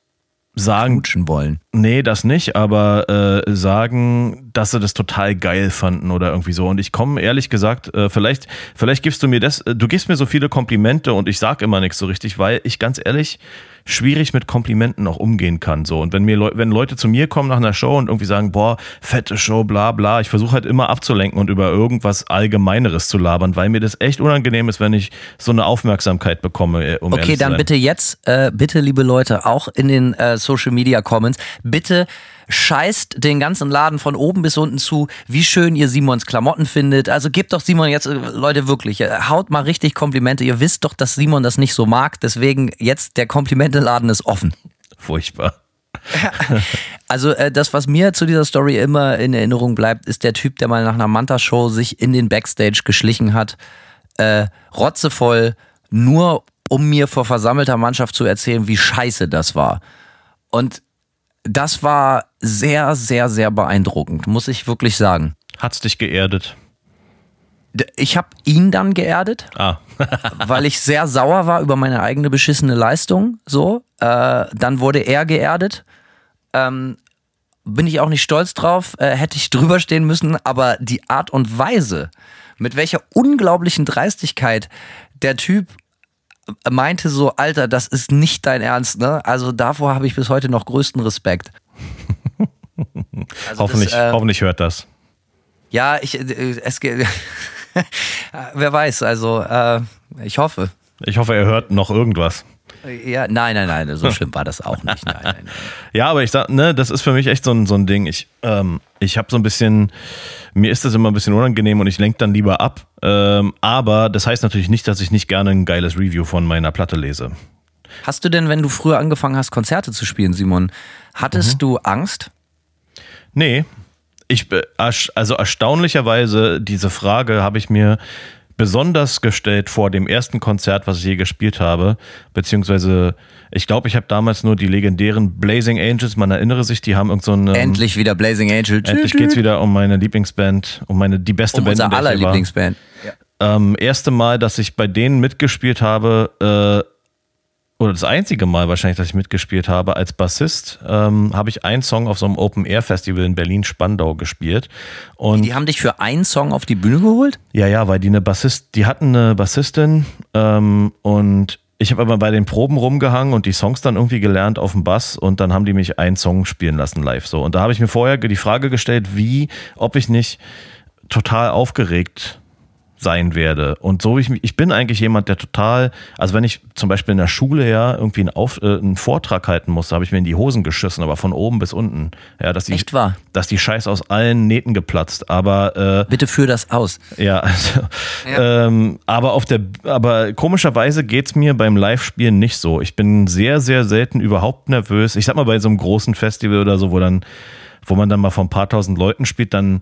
sagen, Knutschen wollen. Nee, das nicht, aber äh, sagen, dass sie das total geil fanden oder irgendwie so. Und ich komme ehrlich gesagt, äh, vielleicht, vielleicht gibst du mir das, äh, du gibst mir so viele Komplimente und ich sag immer nichts so richtig, weil ich ganz ehrlich schwierig mit Komplimenten auch umgehen kann. So. Und wenn mir Leu wenn Leute zu mir kommen nach einer Show und irgendwie sagen, boah, fette Show, bla bla, ich versuche halt immer abzulenken und über irgendwas Allgemeineres zu labern, weil mir das echt unangenehm ist, wenn ich so eine Aufmerksamkeit bekomme, äh, um Okay, dann bitte jetzt, äh, bitte liebe Leute, auch in den äh, Social Media Comments, bitte scheißt den ganzen Laden von oben bis unten zu, wie schön ihr Simons Klamotten findet. Also gebt doch Simon jetzt, äh, Leute, wirklich, äh, haut mal richtig Komplimente. Ihr wisst doch, dass Simon das nicht so mag. Deswegen jetzt der Komplimenteladen ist offen. Furchtbar. Also äh, das, was mir zu dieser Story immer in Erinnerung bleibt, ist der Typ, der mal nach einer Manta-Show sich in den Backstage geschlichen hat, äh, rotzevoll, nur um mir vor versammelter Mannschaft zu erzählen, wie scheiße das war. Und das war sehr, sehr, sehr beeindruckend, muss ich wirklich sagen. Hat's dich geerdet? Ich habe ihn dann geerdet, Ah. weil ich sehr sauer war über meine eigene beschissene Leistung. So, äh, dann wurde er geerdet. Ähm, bin ich auch nicht stolz drauf, äh, hätte ich drüber stehen müssen, aber die Art und Weise, mit welcher unglaublichen Dreistigkeit der Typ meinte so, Alter, das ist nicht dein Ernst, ne? Also davor habe ich bis heute noch größten Respekt. Also hoffentlich, das, äh, hoffentlich hört das. Ja, ich, äh, es geht, wer weiß, also äh, ich hoffe. Ich hoffe, er hört noch irgendwas. Ja, nein, nein, nein, so schlimm war das auch nicht. Nein, nein, nein. Ja, aber ich sag, ne, das ist für mich echt so ein, so ein Ding. Ich, ähm, ich habe so ein bisschen, mir ist das immer ein bisschen unangenehm und ich lenke dann lieber ab. Ähm, aber das heißt natürlich nicht, dass ich nicht gerne ein geiles Review von meiner Platte lese. Hast du denn, wenn du früher angefangen hast, Konzerte zu spielen, Simon, hattest Mhm. du Angst? Nee, ich, ersch- also erstaunlicherweise, diese Frage habe ich mir besonders gestellt vor dem ersten Konzert, was ich je gespielt habe, beziehungsweise ich glaube, ich habe damals nur die legendären Blazing Angels, man erinnere sich, die haben irgend so eine... Endlich wieder Blazing Angel. Endlich geht's wieder um meine Lieblingsband, um meine die beste um Band, unser aller. Lieblingsband. Ähm, erste Mal, dass ich bei denen mitgespielt habe, äh, oder das einzige Mal wahrscheinlich, dass ich mitgespielt habe, als Bassist, ähm, habe ich einen Song auf so einem Open-Air-Festival in Berlin-Spandau gespielt. Und Die haben dich für einen Song auf die Bühne geholt? ja, ja, weil die eine Bassist, die hatten eine Bassistin ähm, und ich habe aber bei den Proben rumgehangen und die Songs dann irgendwie gelernt auf dem Bass und dann haben die mich einen Song spielen lassen live so. Und da habe ich mir vorher die Frage gestellt, wie, ob ich nicht total aufgeregt sein werde. Und so wie ich mich, ich bin eigentlich jemand, der total, also wenn ich zum Beispiel in der Schule ja irgendwie einen, Auf, äh, einen Vortrag halten musste, habe ich mir in die Hosen geschissen, aber von oben bis unten. Ja, dass die, Echt wahr? dass die Scheiß aus allen Nähten geplatzt. Aber äh, Bitte führ das aus. ja, also, Ähm, aber auf der, aber komischerweise geht's mir beim Live-Spielen nicht so. Ich bin sehr, sehr selten überhaupt nervös. Ich sag mal, bei so einem großen Festival oder so, wo dann, wo man dann mal vor ein paar tausend Leuten spielt, dann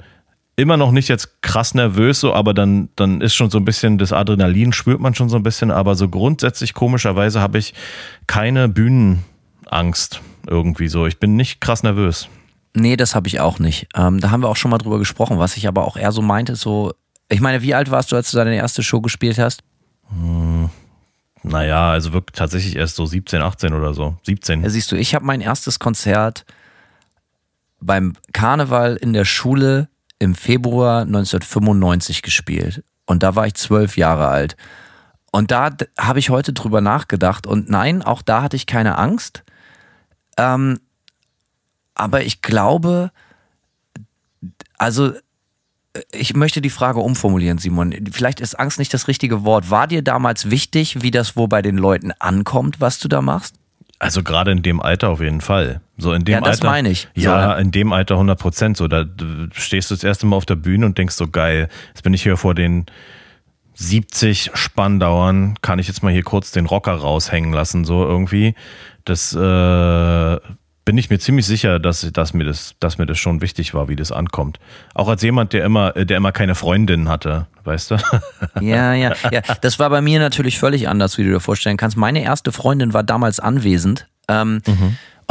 immer noch nicht jetzt krass nervös, so, aber dann, dann ist schon so ein bisschen das Adrenalin spürt man schon so ein bisschen, aber so grundsätzlich komischerweise habe ich keine Bühnenangst irgendwie so. Ich bin nicht krass nervös. Nee, das habe ich auch nicht. Ähm, da haben wir auch schon mal drüber gesprochen, was ich aber auch eher so meinte, so, ich meine, wie alt warst du, als du deine erste Show gespielt hast? Naja, also wirklich tatsächlich erst so 17, 18 oder so. 17. Ja, siehst du, ich habe mein erstes Konzert beim Karneval in der Schule im Februar 1995 gespielt. Und da war ich zwölf Jahre alt. Und da habe ich heute drüber nachgedacht. Und nein, auch da hatte ich keine Angst. Ähm, aber ich glaube, also ich möchte die Frage umformulieren, Simon. Vielleicht ist Angst nicht das richtige Wort. War dir damals wichtig, wie das wo bei den Leuten ankommt, was du da machst? Also gerade in dem Alter auf jeden Fall. So in dem Ja, das Alter, meine ich. So, Ja, ja. in dem Alter 100 Prozent. So, da stehst du das erste Mal auf der Bühne und denkst so geil. Jetzt bin ich hier vor den 70 Spandauern. Kann ich jetzt mal hier kurz den Rocker raushängen lassen so irgendwie? Das äh, bin ich mir ziemlich sicher, dass, dass mir das, dass mir das schon wichtig war, wie das ankommt. Auch als jemand, der immer, der immer keine Freundin hatte, weißt du? Ja, ja, ja. Das war bei mir natürlich völlig anders, wie du dir vorstellen kannst. Meine erste Freundin war damals anwesend. Ähm,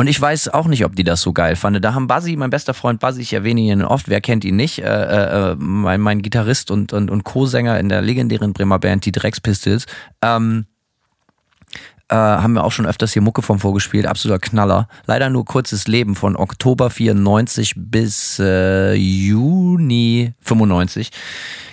Und ich weiß auch nicht, ob die das so geil fand. Da haben Buzzy, mein bester Freund Buzzy, ich erwähne ihn oft, wer kennt ihn nicht, äh, äh, mein, mein Gitarrist und, und, und Co-Sänger in der legendären Bremer Band, die Drex Pistols, ähm, äh, haben wir auch schon öfters hier Mucke vom vorgespielt, absoluter Knaller. Leider nur kurzes Leben von Oktober 94 bis äh, Juni 95.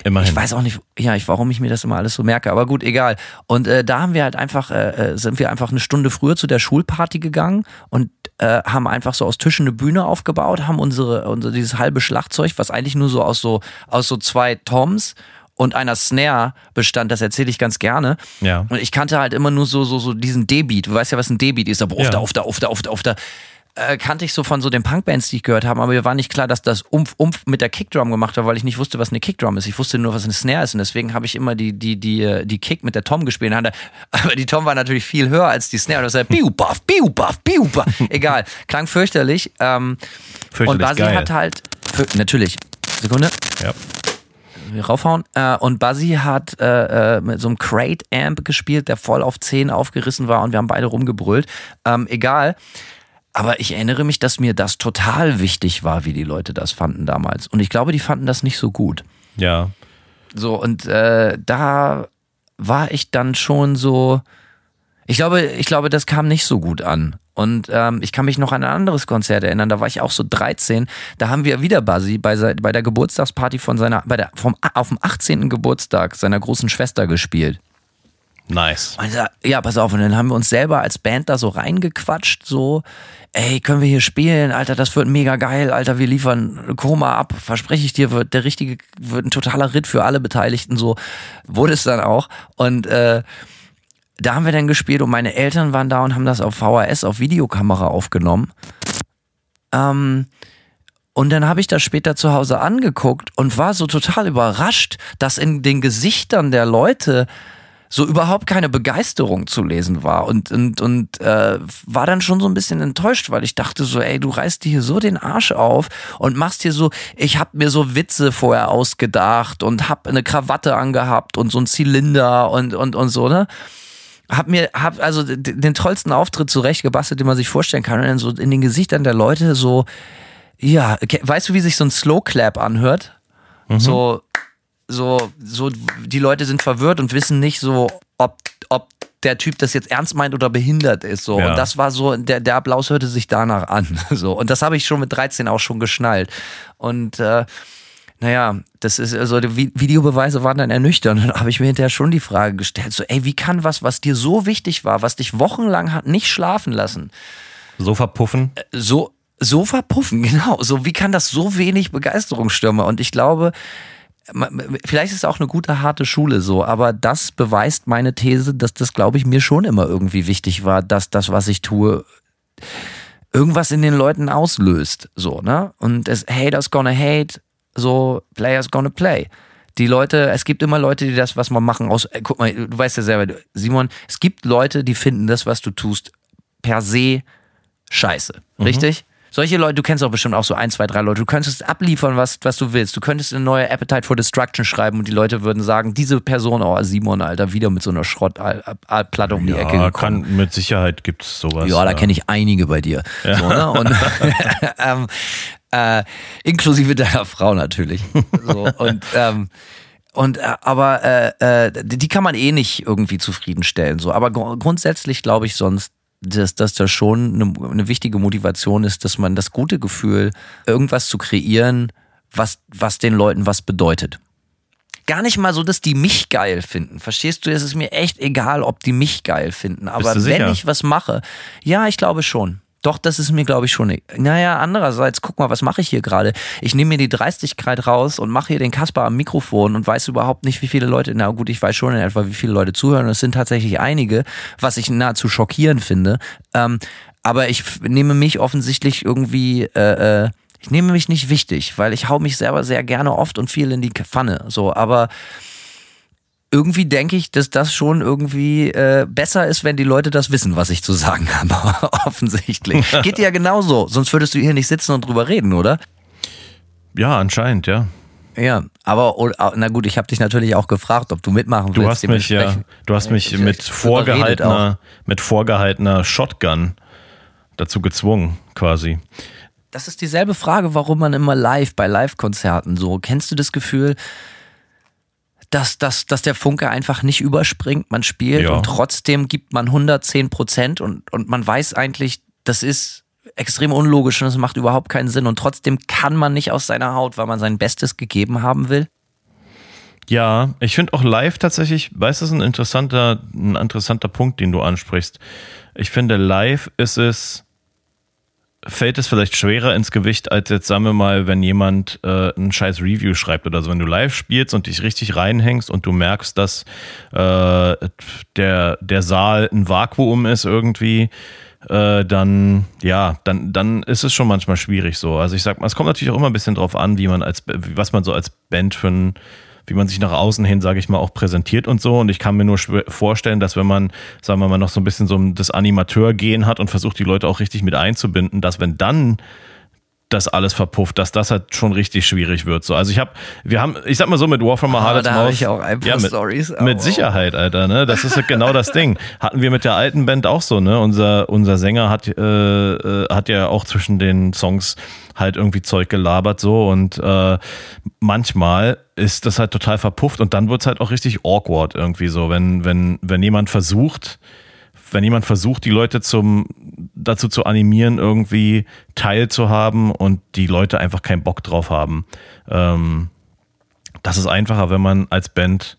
Immerhin. Ich weiß auch nicht, ja, ich, warum ich mir das immer alles so merke, aber gut, egal. Und äh, da haben wir halt einfach, äh, äh, sind wir einfach eine Stunde früher zu der Schulparty gegangen und äh, haben einfach so aus Tischen eine Bühne aufgebaut, haben unsere, unser dieses halbe Schlagzeug, was eigentlich nur so aus so aus so zwei Toms und einer Snare bestand, das erzähle ich ganz gerne. Ja. Und ich kannte halt immer nur so so so diesen D-Beat. Du weißt ja, was ein D-Beat ist, aber auf Ja. da, auf da, auf da, auf da, auf da. Äh, kannte ich so von so den Punkbands, die ich gehört habe, aber mir war nicht klar, dass das Umf Umf mit der Kickdrum gemacht war, weil ich nicht wusste, was eine Kickdrum ist. Ich wusste nur, was eine Snare ist und deswegen habe ich immer die, die, die, äh, die Kick mit der Tom gespielt. Aber die Tom war natürlich viel höher als die Snare und das war piu puff, piu puff, piu puff. Egal, klang fürchterlich. Ähm, Fürchterlich und Basi hat halt, natürlich, Sekunde, Ja. Raufhauen. Äh, und Buzzy hat äh, äh, mit so einem Crate-Amp gespielt, der voll auf 10 aufgerissen war und wir haben beide rumgebrüllt. Ähm, egal. Aber ich erinnere mich, dass mir das total wichtig war, wie die Leute das fanden damals. Und ich glaube, die fanden das nicht so gut. Ja. So, und äh, da war ich dann schon so. Ich glaube, ich glaube, das kam nicht so gut an. Und ähm, ich kann mich noch an ein anderes Konzert erinnern, da war ich auch so 13. Da haben wir wieder Buzzy bei, bei der Geburtstagsparty von seiner, bei der, vom, auf dem 18. Geburtstag seiner großen Schwester gespielt. Nice. Da- ja, pass auf, und dann haben wir uns selber als Band da so reingequatscht, so, ey, können wir hier spielen, Alter, das wird mega geil, Alter, wir liefern Koma ab, verspreche ich dir, wird der richtige, wird ein totaler Ritt für alle Beteiligten, so wurde es dann auch. Und äh, da haben wir dann gespielt und meine Eltern waren da und haben das auf VHS, auf Videokamera aufgenommen. Ähm, und dann habe ich das später zu Hause angeguckt und war so total überrascht, dass in den Gesichtern der Leute so überhaupt keine Begeisterung zu lesen war und und und äh, war dann schon so ein bisschen enttäuscht, weil ich dachte so, ey, du reißt dir hier so den Arsch auf und machst hier so, ich hab mir so Witze vorher ausgedacht und hab eine Krawatte angehabt und so ein Zylinder und und und so ne hab mir hab also den tollsten Auftritt zurecht gebastelt, den man sich vorstellen kann und dann so in den Gesichtern der Leute so ja, weißt du, wie sich so ein Slow Clap anhört? So so so die Leute sind verwirrt und wissen nicht so ob ob der Typ das jetzt ernst meint oder behindert ist. So. Ja. Und das war so, der, der Applaus hörte sich danach an. So. Und das habe ich schon mit 13 auch schon geschnallt. Und äh, naja, das ist, also die Vi- Videobeweise waren dann ernüchternd. Und dann habe ich mir hinterher schon die Frage gestellt: so, ey, wie kann was, was dir so wichtig war, was dich wochenlang hat nicht schlafen lassen, So verpuffen. so, so verpuffen, genau. So, wie kann das so wenig Begeisterungsstürme? Und ich glaube, vielleicht ist es auch eine gute, harte Schule so, aber das beweist meine These, dass das, glaube ich, mir schon immer irgendwie wichtig war, dass das, was ich tue, irgendwas in den Leuten auslöst. So, ne? Und es Haters gonna hate, so Players gonna play. Die Leute, es gibt immer Leute, die das, was man machen, aus. Äh, guck mal, du weißt ja selber, Simon, es gibt Leute, die finden das, was du tust, per se scheiße. Richtig? Solche Leute, du kennst auch bestimmt auch so ein, zwei, drei Leute. Du könntest abliefern, was, was du willst. Du könntest eine neue Appetite for Destruction schreiben und die Leute würden sagen, diese Person, oh Simon, Alter, wieder mit so einer Schrottplatte um die Ecke Ja, gekommen. kann, mit Sicherheit gibt es sowas. Ja, da kenne ich einige bei dir. So, ne? Und ähm, äh, inklusive deiner Frau natürlich. So, und ähm, und äh, aber äh, äh, die kann man eh nicht irgendwie zufriedenstellen. So, aber gru- grundsätzlich glaube ich sonst, dass, dass das schon eine, eine wichtige Motivation ist, dass man das gute Gefühl, irgendwas zu kreieren, was, was den Leuten was bedeutet gar nicht mal so, dass die mich geil finden. Verstehst du? Es ist mir echt egal, ob die mich geil finden. Aber wenn ich was mache, ja, ich glaube schon. Doch, das ist mir, glaube ich, schon. Naja, andererseits, guck mal, was mache ich hier gerade? Ich nehme mir die Dreistigkeit raus und mache hier den Kasper am Mikrofon und weiß überhaupt nicht, wie viele Leute, na gut, ich weiß schon in etwa, wie viele Leute zuhören. Und es sind tatsächlich einige, was ich nahezu schockierend finde. Ähm, aber ich nehme mich offensichtlich irgendwie, äh, äh, ich nehme mich nicht wichtig, weil ich hau mich selber sehr gerne oft und viel in die Pfanne. So, aber irgendwie denke ich, dass das schon irgendwie äh, besser ist, wenn die Leute das wissen, was ich zu sagen habe. Offensichtlich. Geht dir ja genauso, sonst würdest du hier nicht sitzen und drüber reden, oder? Ja, anscheinend, ja. Ja, aber na gut, ich habe dich natürlich auch gefragt, ob du mitmachen Du willst. hast mich ja, du hast mich Ja, mit ich- vorgehaltener, mit vorgehaltener Shotgun dazu gezwungen, quasi. Das ist dieselbe Frage, warum man immer live bei Live-Konzerten so. Kennst du das Gefühl, dass, dass, dass der Funke einfach nicht überspringt? Man spielt Ja. und trotzdem gibt man 110 Prozent und, und man weiß eigentlich, das ist extrem unlogisch und es macht überhaupt keinen Sinn und trotzdem kann man nicht aus seiner Haut, weil man sein Bestes gegeben haben will. Ja, ich finde auch live tatsächlich, weißt du, das ist ein interessanter, ein interessanter Punkt, den du ansprichst. Ich finde, live ist es, fällt es vielleicht schwerer ins Gewicht, als jetzt sagen wir mal, wenn jemand äh, ein scheiß Review schreibt oder so. Wenn du live spielst und dich richtig reinhängst und du merkst, dass äh, der, der Saal ein Vakuum ist irgendwie, äh, dann, ja, dann, dann ist es schon manchmal schwierig so. Also ich sag mal, es kommt natürlich auch immer ein bisschen drauf an, wie man als, was man so als Band für ein, wie man sich nach außen hin, sage ich mal, auch präsentiert und so. Und ich kann mir nur vorstellen, dass wenn man, sagen wir mal, noch so ein bisschen so das Animateur-Gehen hat und versucht, die Leute auch richtig mit einzubinden, dass wenn dann das alles verpufft, dass das halt schon richtig schwierig wird. So, also ich habe, wir haben, ich sag mal so mit War from a Ah, Harlot's Mouth, ich auch ein paar mit, Stories, mit Sicherheit, Alter. Ne, das ist halt genau das Ding. Hatten wir mit der alten Band auch so. Ne, unser unser Sänger hat äh, äh, hat ja auch zwischen den Songs halt irgendwie Zeug gelabert so und äh, manchmal ist das halt total verpufft und dann wird's halt auch richtig awkward irgendwie so, wenn wenn wenn jemand versucht wenn jemand versucht, die Leute zum, dazu zu animieren, irgendwie teilzuhaben und die Leute einfach keinen Bock drauf haben. Ähm, das ist einfacher, wenn man als Band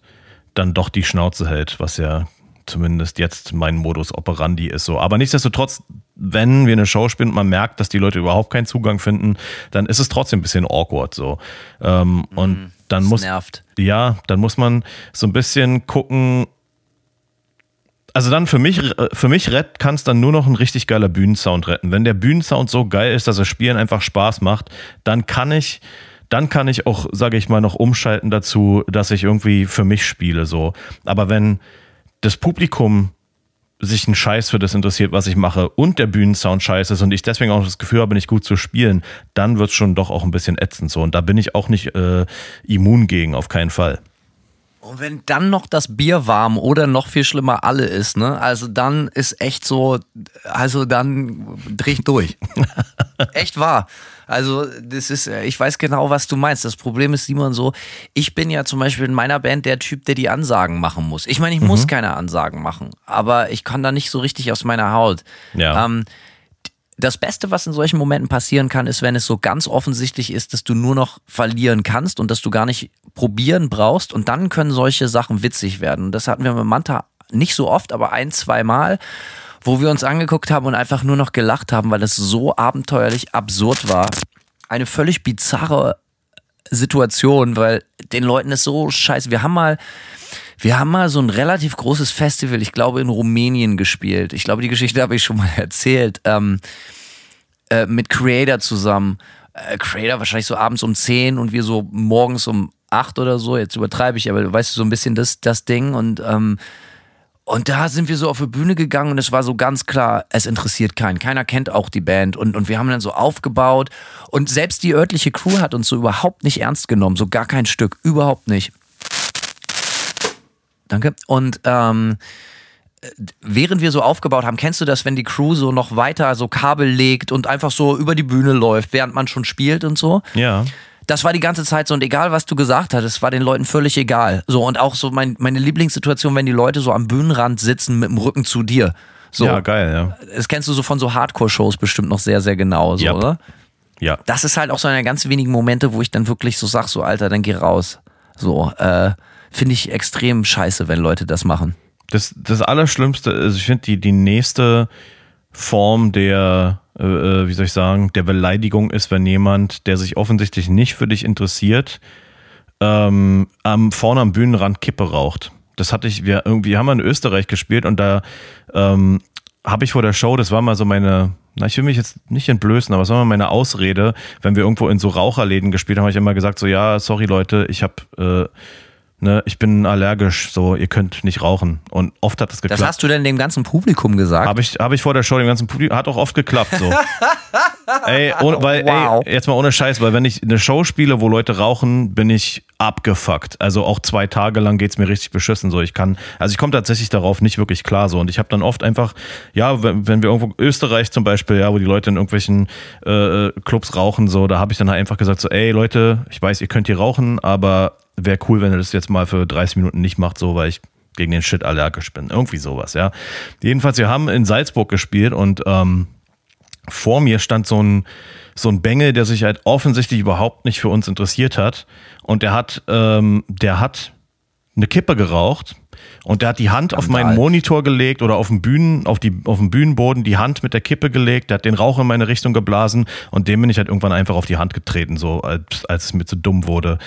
dann doch die Schnauze hält, was ja zumindest jetzt mein Modus operandi ist so. Aber nichtsdestotrotz, wenn wir eine Show spielen und man merkt, dass die Leute überhaupt keinen Zugang finden, dann ist es trotzdem ein bisschen awkward so. Ähm, und dann das muss nervt. ja, dann muss man so ein bisschen gucken. Also dann für mich, für mich rett kann es dann nur noch ein richtig geiler Bühnensound retten. Wenn der Bühnensound so geil ist, dass das Spielen einfach Spaß macht, dann kann ich, dann kann ich auch, sage ich mal, noch umschalten dazu, dass ich irgendwie für mich spiele so. Aber wenn das Publikum sich einen Scheiß für das interessiert, was ich mache und der Bühnensound scheiße ist und ich deswegen auch das Gefühl habe, nicht gut zu spielen, dann wird es schon doch auch ein bisschen ätzend so. Und da bin ich auch nicht äh, immun gegen, auf keinen Fall. Und wenn dann noch das Bier warm oder noch viel schlimmer alle ist, ne? Also dann ist echt so, also dann dreh ich durch. echt wahr. Also das ist, ich weiß genau, was du meinst. Das Problem ist, Simon, so, ich bin ja zum Beispiel in meiner Band der Typ, der die Ansagen machen muss. Ich meine, ich muss keine Ansagen machen, aber ich kann da nicht so richtig aus meiner Haut. Ja. Ähm, das Beste, was in solchen Momenten passieren kann, ist, wenn es so ganz offensichtlich ist, dass du nur noch verlieren kannst und dass du gar nicht probieren brauchst. Und dann können solche Sachen witzig werden. Das hatten wir mit Manta nicht so oft, aber ein, zwei Mal, wo wir uns angeguckt haben und einfach nur noch gelacht haben, weil es so abenteuerlich absurd war. Eine völlig bizarre Situation, weil den Leuten ist so scheiße. Wir haben mal, wir haben mal so ein relativ großes Festival, ich glaube in Rumänien gespielt. Ich glaube, die Geschichte habe ich schon mal erzählt. Ähm, äh, mit Creator zusammen. Äh, Creator wahrscheinlich so abends um 10 und wir so morgens um 8 oder so. Jetzt übertreibe ich, aber du weißt so ein bisschen das, das Ding. Und, ähm, und da sind wir so auf die Bühne gegangen und es war so ganz klar, es interessiert keinen. Keiner kennt auch die Band. Und, und wir haben dann so aufgebaut. Und selbst die örtliche Crew hat uns so überhaupt nicht ernst genommen. So gar kein Stück. Überhaupt nicht. Danke. Und ähm, während wir so aufgebaut haben, kennst du das, wenn die Crew so noch weiter so Kabel legt und einfach so über die Bühne läuft, während man schon spielt und so? Ja. Das war die ganze Zeit so und egal, was du gesagt hast, es war den Leuten völlig egal. So und auch so mein, meine Lieblingssituation, wenn die Leute so am Bühnenrand sitzen mit dem Rücken zu dir. So, Ja, geil, ja. das kennst du so von so Hardcore-Shows bestimmt noch sehr, sehr genau, so, Ja. oder? Ja. Das ist halt auch so einer der ganz wenigen Momente, wo ich dann wirklich so sag, so Alter, dann geh raus. So, äh, finde ich extrem scheiße, wenn Leute das machen. Das, das Allerschlimmste ist, ich finde, die, die nächste Form der, äh, äh, wie soll ich sagen, der Beleidigung ist, wenn jemand, der sich offensichtlich nicht für dich interessiert, ähm, am, vorne am Bühnenrand Kippe raucht. Das hatte ich, wir irgendwie haben wir in Österreich gespielt und da ähm, habe ich vor der Show, das war mal so meine, na, ich will mich jetzt nicht entblößen, aber es war mal meine Ausrede, wenn wir irgendwo in so Raucherläden gespielt haben, habe ich immer gesagt, so, ja, sorry Leute, ich habe, äh, ne, ich bin allergisch, so, ihr könnt nicht rauchen. Und oft hat das geklappt. Das hast du denn dem ganzen Publikum gesagt? Habe ich, hab ich vor der Show dem ganzen Publikum, hat auch oft geklappt so. ey, ohne, weil, Wow. ey, jetzt mal ohne Scheiß, weil wenn ich eine Show spiele, wo Leute rauchen, bin ich abgefuckt. Also auch zwei Tage lang geht's mir richtig beschissen so. Ich kann, also ich komme tatsächlich darauf nicht wirklich klar so. Und ich habe dann oft einfach, ja, wenn, wenn wir irgendwo Österreich zum Beispiel, ja, wo die Leute in irgendwelchen äh, Clubs rauchen, so, da habe ich dann halt einfach gesagt so, ey Leute, ich weiß, ihr könnt hier rauchen, aber wäre cool, wenn ihr das jetzt mal für 30 Minuten nicht macht, so, weil ich gegen den Shit allergisch bin. Irgendwie sowas, ja. Jedenfalls, wir haben in Salzburg gespielt und ähm, vor mir stand so ein, so ein Bengel, der sich halt offensichtlich überhaupt nicht für uns interessiert hat. Und der hat, ähm, der hat eine Kippe geraucht und der hat die Hand auf meinen. Monitor gelegt oder auf dem Bühnen, auf die, auf dem Bühnenboden die Hand mit der Kippe gelegt, der hat den Rauch in meine Richtung geblasen und dem bin ich halt irgendwann einfach auf die Hand getreten, so als, als es mir zu dumm wurde.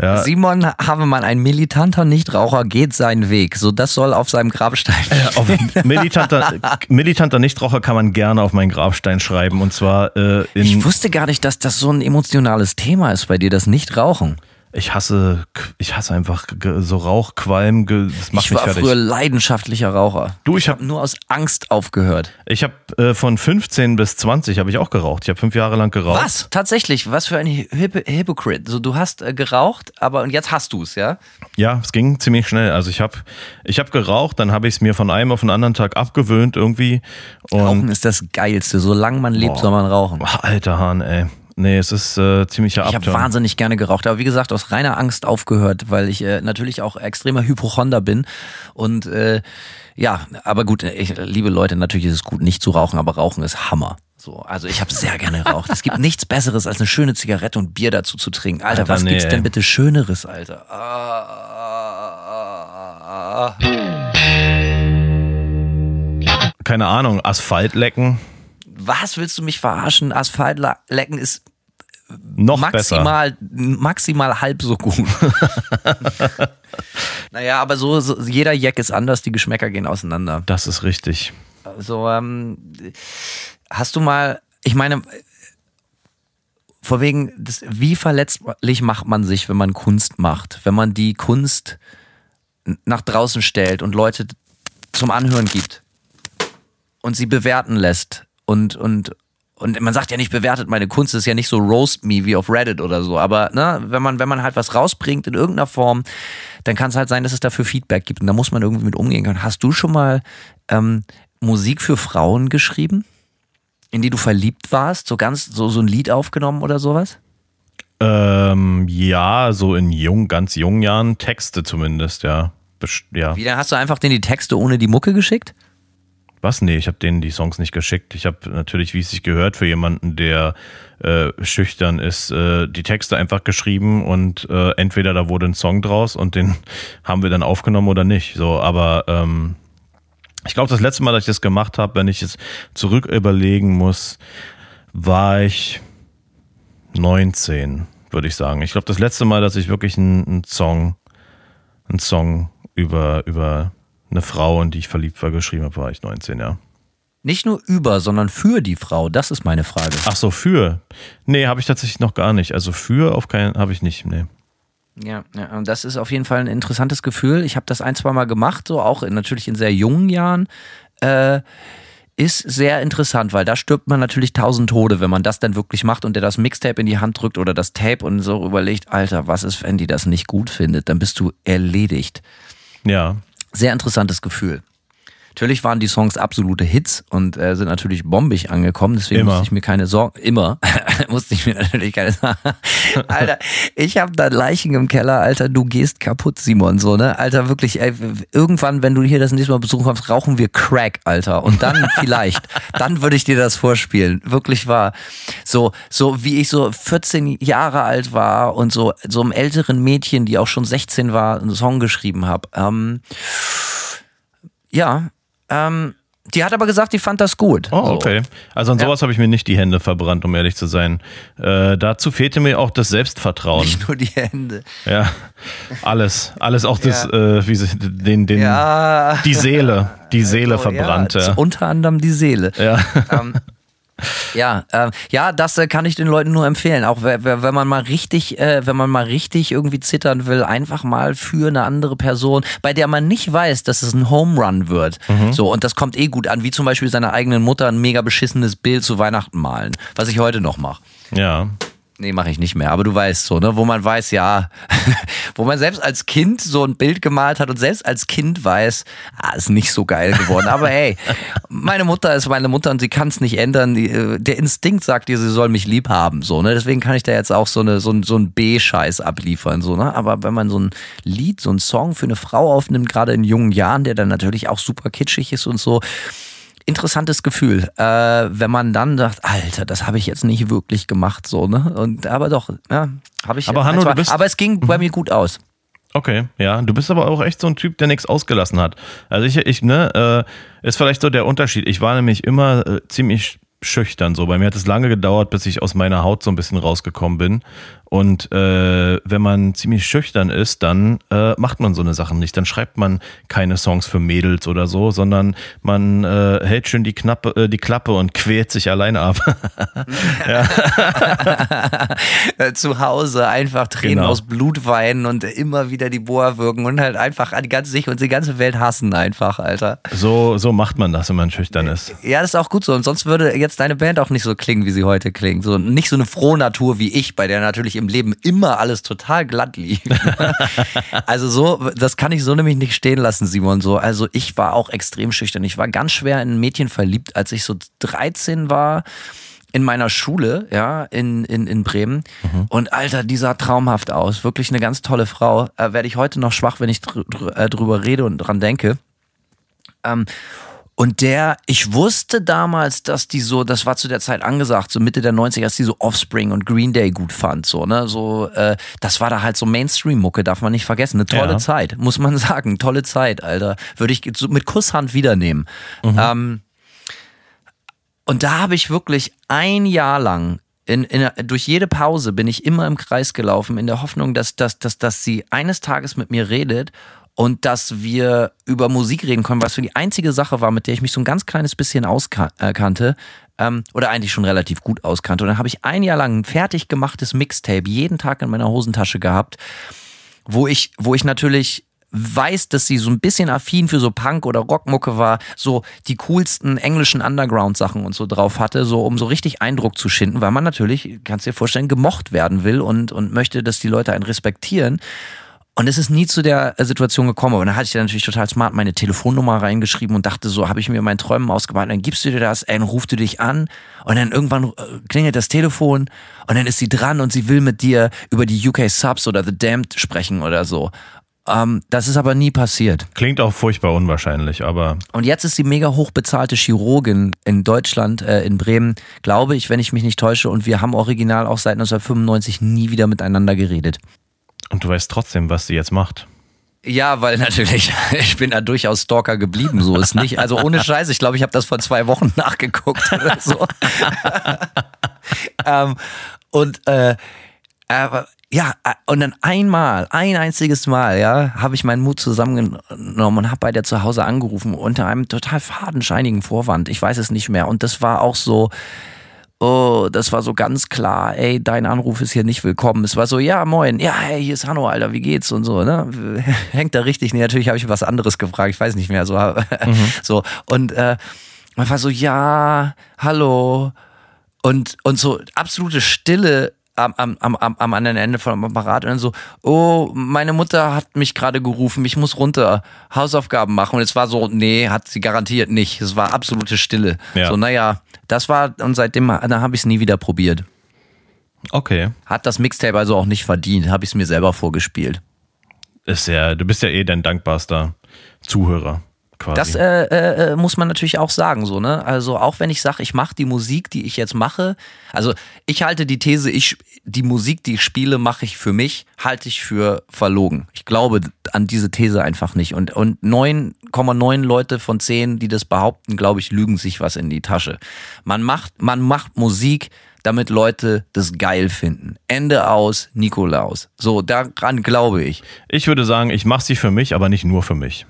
Ja, Simon Havemann, ein militanter Nichtraucher, geht seinen Weg. So, das soll auf seinem Grabstein. auf militanter, militanter Nichtraucher kann man gerne auf meinen Grabstein schreiben und zwar äh, in Ich wusste gar nicht, dass das so ein emotionales Thema ist bei dir, das Nichtrauchen. Ich hasse, ich hasse einfach so Rauch, Qualm, ge- das macht Ich mich war fertig. früher leidenschaftlicher Raucher. Du, ich hab- nur aus Angst aufgehört. Ich habe äh, von 15 bis 20 habe ich auch geraucht. Ich habe fünf Jahre lang geraucht. Was? Tatsächlich, was für ein Hypo Hypocrite. So, du hast äh, geraucht, aber und jetzt hast du es, ja? Ja, es ging ziemlich schnell. Also ich habe ich hab geraucht, dann habe ich es mir von einem auf den anderen Tag abgewöhnt irgendwie. Und Rauchen ist das Geilste. Solange man lebt, soll man rauchen. Boah, alter Hahn, ey. Nee, es ist äh, ziemlicher Ich habe Abturn. wahnsinnig gerne geraucht, aber wie gesagt, aus reiner Angst aufgehört, weil ich äh, natürlich auch extremer Hypochonder bin. Und äh, ja, aber gut, ich, liebe Leute, natürlich ist es gut, nicht zu rauchen, aber Rauchen ist Hammer. So, also ich habe sehr gerne geraucht. Es gibt nichts Besseres, als eine schöne Zigarette und Bier dazu zu trinken. Alter, Alter, was nee, gibt's denn bitte Schöneres, Alter? Ah, ah, ah. Keine Ahnung, Asphalt lecken, Was willst du mich verarschen? Asphalt lecken ist noch besser. maximal, maximal halb so gut. naja, aber so, so, jeder Jack ist anders, die Geschmäcker gehen auseinander. Das ist richtig. Also, ähm, hast du mal, ich meine, vor wegen, des, wie verletzlich macht man sich, wenn man Kunst macht? Wenn man die Kunst nach draußen stellt und Leute zum Anhören gibt und sie bewerten lässt und, und, und man sagt ja nicht, bewertet meine Kunst, ist ja nicht so roast me wie auf Reddit oder so, aber ne, wenn man, wenn man halt was rausbringt in irgendeiner Form, dann kann es halt sein, dass es dafür Feedback gibt und da muss man irgendwie mit umgehen können. Hast du schon mal ähm, Musik für Frauen geschrieben, in die du verliebt warst, so ganz, so, so ein Lied aufgenommen oder sowas? Ähm, ja, so in jung, ganz jungen Jahren, Texte zumindest, ja. Best ja. Wie, dann hast du einfach denen die Texte ohne die Mucke geschickt? Was? Nee, ich habe denen die Songs nicht geschickt. Ich habe natürlich, wie es sich gehört, für jemanden, der äh, schüchtern ist, äh, die Texte einfach geschrieben und äh, entweder da wurde ein Song draus und den haben wir dann aufgenommen oder nicht. So, aber ähm, ich glaube, das letzte Mal, dass ich das gemacht habe, wenn ich jetzt zurück überlegen muss, war ich 19, würde ich sagen. Ich glaube, das letzte Mal, dass ich wirklich einen, einen Song, einen Song über, über eine Frau, in die ich verliebt war, geschrieben habe, war ich 19, ja. Nicht nur über, sondern für die Frau, das ist meine Frage. Ach so, für. Nee, habe ich tatsächlich noch gar nicht. Also für auf keinen habe ich nicht, nee. Ja, ja, das ist auf jeden Fall ein interessantes Gefühl. Ich habe das ein, zwei Mal gemacht, so auch in, natürlich in sehr jungen Jahren. Äh, ist sehr interessant, weil da stirbt man natürlich tausend Tode, wenn man das dann wirklich macht und der das Mixtape in die Hand drückt oder das Tape und so überlegt, Alter, was ist, wenn die das nicht gut findet? Dann bist du erledigt. Ja. Sehr interessantes Gefühl. Natürlich waren die Songs absolute Hits und äh, sind natürlich bombig angekommen, deswegen Immer. musste ich mir keine Sorgen, immer, musste ich mir natürlich keine Sorgen. Alter, ich habe da Leichen im Keller, Alter, du gehst kaputt, Simon, so, ne? Alter, wirklich, ey, irgendwann, wenn du hier das nächste Mal besuchen kommst, rauchen wir Crack, Alter. Und dann vielleicht, dann würde ich dir das vorspielen. Wirklich wahr. So, so wie ich so 14 Jahre alt war und so, so einem älteren Mädchen, die auch schon 16 war, einen Song geschrieben habe. Ähm, ja, ähm, die hat aber gesagt, die fand das gut. Oh, okay. Also an Ja. sowas habe ich mir nicht die Hände verbrannt, um ehrlich zu sein. Äh, dazu fehlte mir auch das Selbstvertrauen. Nicht nur die Hände. Ja, alles, alles auch das, äh, wie sie, den, den, Ja. die Seele, die Seele So, verbrannt. Ja, Ja, Unter anderem die Seele. ja. ähm, ja, ähm, ja, das äh, kann ich den Leuten nur empfehlen. Auch wenn man mal richtig, äh, wenn man mal richtig irgendwie zittern will, einfach mal für eine andere Person, bei der man nicht weiß, dass es ein Home Run wird. So und das kommt eh gut an, wie zum Beispiel seiner eigenen Mutter ein mega beschissenes Bild zu Weihnachten malen, was ich heute noch mache. ja. Nee, mache ich nicht mehr. Aber du weißt so, ne? Wo man weiß, ja, wo man selbst als Kind so ein Bild gemalt hat und selbst als Kind weiß, ah, ist nicht so geil geworden. Aber hey, meine Mutter ist meine Mutter und sie kann es nicht ändern. Die, äh, der Instinkt sagt ihr, sie soll mich lieb haben. So, ne? Deswegen kann ich da jetzt auch so, eine, so, ein- so ein B-Scheiß abliefern. So, ne? Aber wenn man so ein Lied, so ein Song für eine Frau aufnimmt, gerade in jungen Jahren, der dann natürlich auch super kitschig ist und so, interessantes Gefühl, äh, wenn man dann sagt, Alter, das habe ich jetzt nicht wirklich gemacht, so, ne? Und aber doch, ja, habe ich. Aber Hanno, du bist- aber es ging bei mir gut aus. Okay, ja. Du bist aber auch echt so ein Typ, der nichts ausgelassen hat. Also ich, ich, ne, äh, ist vielleicht so der Unterschied. Ich war nämlich immer äh, ziemlich schüchtern so. Bei mir hat es lange gedauert, bis ich aus meiner Haut so ein bisschen rausgekommen bin. Und äh, wenn man ziemlich schüchtern ist, dann äh, macht man so eine Sachen nicht. Dann schreibt man keine Songs für Mädels oder so, sondern man äh, hält schön die, Knappe, äh, die Klappe und quält sich alleine ab. Äh, Zu Hause einfach Tränen Genau. aus Blut weinen und immer wieder die Boa wirken und halt einfach an die ganze sich und die ganze Welt hassen einfach, Alter. so, so macht man das, wenn man schüchtern ist. Ja, das ist auch gut so. Und sonst würde jetzt deine Band auch nicht so klingen, wie sie heute klingt. So nicht so eine frohe Natur wie ich, bei der natürlich im Leben immer alles total glatt lief. also so, das kann ich so nämlich nicht stehen lassen, Simon. So, also ich war auch extrem schüchtern. Ich war ganz schwer in ein Mädchen verliebt, als ich so 13 war in meiner Schule, ja, in, in, in Bremen. Und Alter, die sah traumhaft aus. Wirklich eine ganz tolle Frau. Äh, Werde ich heute noch schwach, wenn ich drü äh, drüber rede und dran denke. Ähm, und der, ich wusste damals, dass die so, das war zu der Zeit angesagt, so Mitte der 90er, dass die so Offspring und Green Day gut fand, so, ne, so, äh, das war da halt so Mainstream-Mucke, darf man nicht vergessen. Eine tolle Ja. Zeit, muss man sagen, tolle Zeit, Alter. Würde ich so mit Kusshand wiedernehmen. Ähm, und da habe ich wirklich ein Jahr lang in, in, durch jede Pause bin ich immer im Kreis gelaufen, in der Hoffnung, dass, dass, dass, dass sie eines Tages mit mir redet und dass wir über Musik reden können, was für die einzige Sache war, mit der ich mich so ein ganz kleines bisschen auskannte. Ähm, oder eigentlich schon relativ gut auskannte. Und dann habe ich ein Jahr lang ein fertig gemachtes Mixtape jeden Tag in meiner Hosentasche gehabt, wo ich, wo ich natürlich weiß, dass sie so ein bisschen affin für so Punk oder Rockmucke war, so die coolsten englischen Underground-Sachen und so drauf hatte, so um so richtig Eindruck zu schinden, weil man natürlich, kannst dir vorstellen, gemocht werden will und, und möchte, dass die Leute einen respektieren. Und es ist nie zu der Situation gekommen. Und dann hatte ich dann natürlich total smart meine Telefonnummer reingeschrieben und dachte so, habe ich mir meinen Träumen ausgemalt. Dann gibst du dir das, ey, dann rufst du dich an und dann irgendwann äh, klingelt das Telefon und dann ist sie dran und sie will mit dir über die UK Subs oder The Damned sprechen oder so. Ähm, das ist aber nie passiert. Klingt auch furchtbar unwahrscheinlich, aber. Und jetzt ist sie mega hochbezahlte Chirurgin in Deutschland, äh, in Bremen, glaube ich, wenn ich mich nicht täusche. Und wir haben original auch seit 1995 nie wieder miteinander geredet. Und du weißt trotzdem, was sie jetzt macht. Ja, weil natürlich, ich bin da durchaus Stalker geblieben, so ist nicht. Also ohne Scheiß, ich glaube, ich habe das vor zwei Wochen nachgeguckt oder so. ähm, und äh, aber ja, und dann einmal, ein einziges Mal, ja, habe ich meinen Mut zusammengenommen und habe bei der zu Hause angerufen unter einem total fadenscheinigen Vorwand. Ich weiß es nicht mehr. Und das war auch so, oh, das war so ganz klar, ey, dein Anruf ist hier nicht willkommen. Es war so, ja, moin, ja, hey, hier ist Hanno, Alter, wie geht's und so, ne? Hängt da richtig? Nee, natürlich habe ich was anderes gefragt, ich weiß nicht mehr, so, mhm. so. Und äh, man war so, ja, hallo. Und, und so absolute Stille am, am, am, am anderen Ende vom Apparat und dann so, oh, meine Mutter hat mich gerade gerufen, ich muss runter Hausaufgaben machen. Und es war so, nee, hat sie garantiert nicht. Es war absolute Stille. Ja. So, naja, das war, und seitdem da habe ich es nie wieder probiert. Okay. Hat das Mixtape also auch nicht verdient, habe ich es mir selber vorgespielt. Ist ja, du bist ja eh dein dankbarster Zuhörer. Quasi. Das äh, äh, muss man natürlich auch sagen, so, ne? Also auch wenn ich sage, ich mache die Musik, die ich jetzt mache, also ich halte die These, ich die Musik, die ich spiele, mache ich für mich, halte ich für verlogen. Ich glaube an diese These einfach nicht. Und, und 9,9 Leute von 10, die das behaupten, glaube ich, lügen sich was in die Tasche. Man macht, man macht Musik, damit Leute das geil finden. Ende aus, Nikolaus. So, daran glaube ich. Ich würde sagen, ich mache sie für mich, aber nicht nur für mich.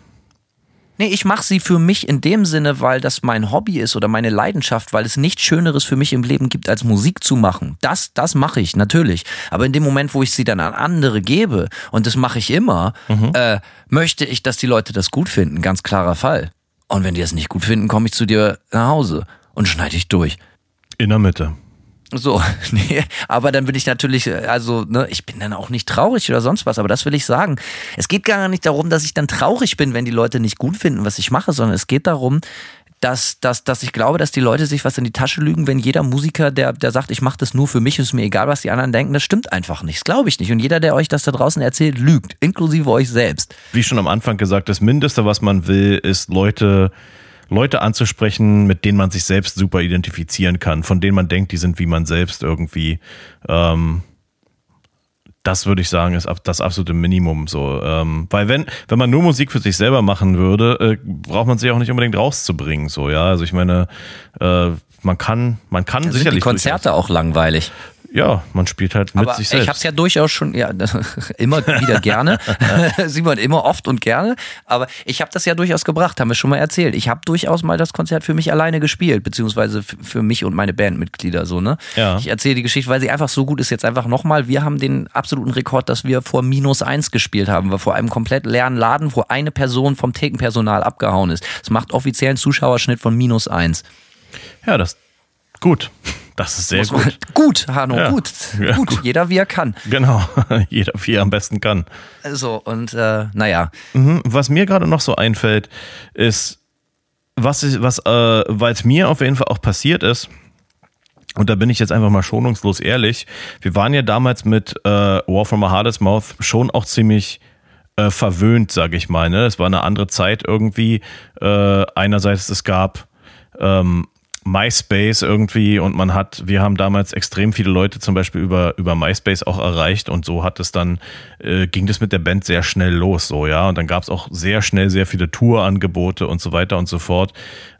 Nee, ich mache sie für mich in dem Sinne, weil das mein Hobby ist oder meine Leidenschaft, weil es nichts Schöneres für mich im Leben gibt, als Musik zu machen. Das, das mache ich, natürlich. Aber in dem Moment, wo ich sie dann an andere gebe, und das mache ich immer, mhm. äh, möchte ich, dass die Leute das gut finden. Ganz klarer Fall. Und wenn die das nicht gut finden, komme ich zu dir nach Hause und schneide dich durch. In der Mitte. So, nee, aber dann will ich natürlich, äh, also, ne, ich bin dann auch nicht traurig oder sonst was, aber das will ich sagen. Es geht gar nicht darum, dass ich dann traurig bin, wenn die Leute nicht gut finden, was ich mache, sondern es geht darum, dass, dass, dass ich glaube, dass die Leute sich was in die Tasche lügen, wenn jeder Musiker, der, der sagt, ich mache das nur für mich, ist mir egal, was die anderen denken, das stimmt einfach nicht. Das glaube ich nicht. Und jeder, der euch das da draußen erzählt, lügt, inklusive euch selbst. Wie schon am Anfang gesagt, das Mindeste, was man will, ist Leute Leute anzusprechen, mit denen man sich selbst super identifizieren kann, von denen man denkt, die sind wie man selbst irgendwie. Ähm, das würde ich sagen, ist das absolute Minimum so. Ähm, weil wenn, wenn man nur Musik für sich selber machen würde, äh, braucht man sich auch nicht unbedingt rauszubringen. So, ja. Also ich meine, äh, man kann, man kann also sicherlich. Sind die Konzerte auch langweilig? Ja, man spielt halt mit Aber sich selbst. Ich habe es ja durchaus schon, ja, immer wieder gerne, sieht man immer oft und gerne. Aber ich habe das ja durchaus gebracht, haben wir schon mal erzählt. Ich habe durchaus mal das Konzert für mich alleine gespielt, beziehungsweise für mich und meine Bandmitglieder so ne. Ja. Ich erzähle die Geschichte, weil sie einfach so gut ist. Jetzt einfach nochmal. Wir haben den absoluten Rekord, dass wir vor minus eins gespielt haben, wir vor einem komplett leeren Laden, wo eine Person vom Thekenpersonal abgehauen ist. Das macht offiziellen Zuschauerschnitt von minus eins. Ja, das gut. Das ist sehr gut. Gut, Hanno, ja. gut. Ja, gut. gut. Jeder wie er kann. Genau, jeder wie er am besten kann. So, und äh, naja. Mhm. Was mir gerade noch so einfällt, ist, was, ist, was äh, weil es mir auf jeden Fall auch passiert ist, und da bin ich jetzt einfach mal schonungslos ehrlich, wir waren ja damals mit äh, War from a Hardest Mouth schon auch ziemlich äh, verwöhnt, sage ich mal. Ne? Es war eine andere Zeit irgendwie. Äh, einerseits, es gab ähm, MySpace irgendwie und man hat, wir haben damals extrem viele Leute zum Beispiel über, über MySpace auch erreicht und so hat es dann, äh, ging das mit der Band sehr schnell los, so, ja. Und dann gab es auch sehr schnell sehr viele Tourangebote und so weiter und so fort.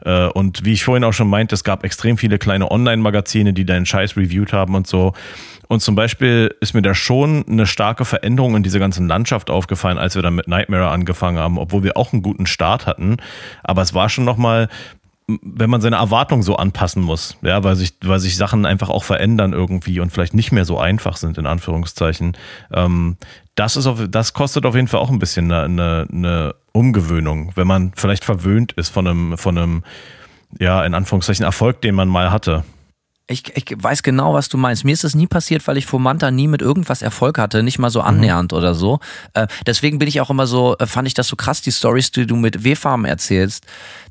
Äh, und wie ich vorhin auch schon meinte, es gab extrem viele kleine Online-Magazine, die deinen Scheiß reviewed haben und so. Und zum Beispiel ist mir da schon eine starke Veränderung in dieser ganzen Landschaft aufgefallen, als wir dann mit Nightmare angefangen haben, obwohl wir auch einen guten Start hatten. Aber es war schon nochmal wenn man seine Erwartungen so anpassen muss, ja, weil sich, weil sich Sachen einfach auch verändern irgendwie und vielleicht nicht mehr so einfach sind, in Anführungszeichen. Ähm, das ist auf, das kostet auf jeden Fall auch ein bisschen eine, eine, eine Umgewöhnung, wenn man vielleicht verwöhnt ist von einem, von einem, ja, in Anführungszeichen Erfolg, den man mal hatte. Ich, ich weiß genau, was du meinst. Mir ist das nie passiert, weil ich vor Manta nie mit irgendwas Erfolg hatte, nicht mal so annähernd mhm. oder so. Äh, deswegen bin ich auch immer so, äh, fand ich das so krass, die Stories, die du mit W-Farm erzählst,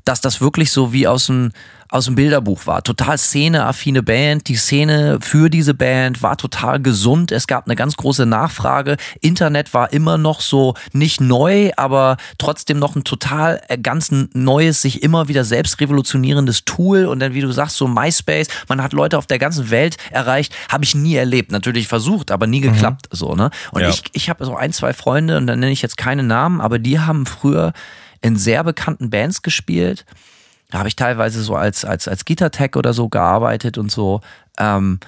dass das wirklich so wie aus dem aus dem Bilderbuch war. Total szeneaffine Band. Die Szene für diese Band war total gesund. Es gab eine ganz große Nachfrage. Internet war immer noch so nicht neu, aber trotzdem noch ein total äh, ganz neues, sich immer wieder selbst revolutionierendes Tool. Und dann, wie du sagst, so MySpace. Man hat Leute auf der ganzen Welt erreicht. Habe ich nie erlebt. Natürlich versucht, aber nie geklappt. Mhm. So, ne? Und ja. ich, ich habe so ein, zwei Freunde, und dann nenne ich jetzt keine Namen, aber die haben früher in sehr bekannten Bands gespielt da habe ich teilweise so als, als, als Gitartech oder so gearbeitet und so. Ähm,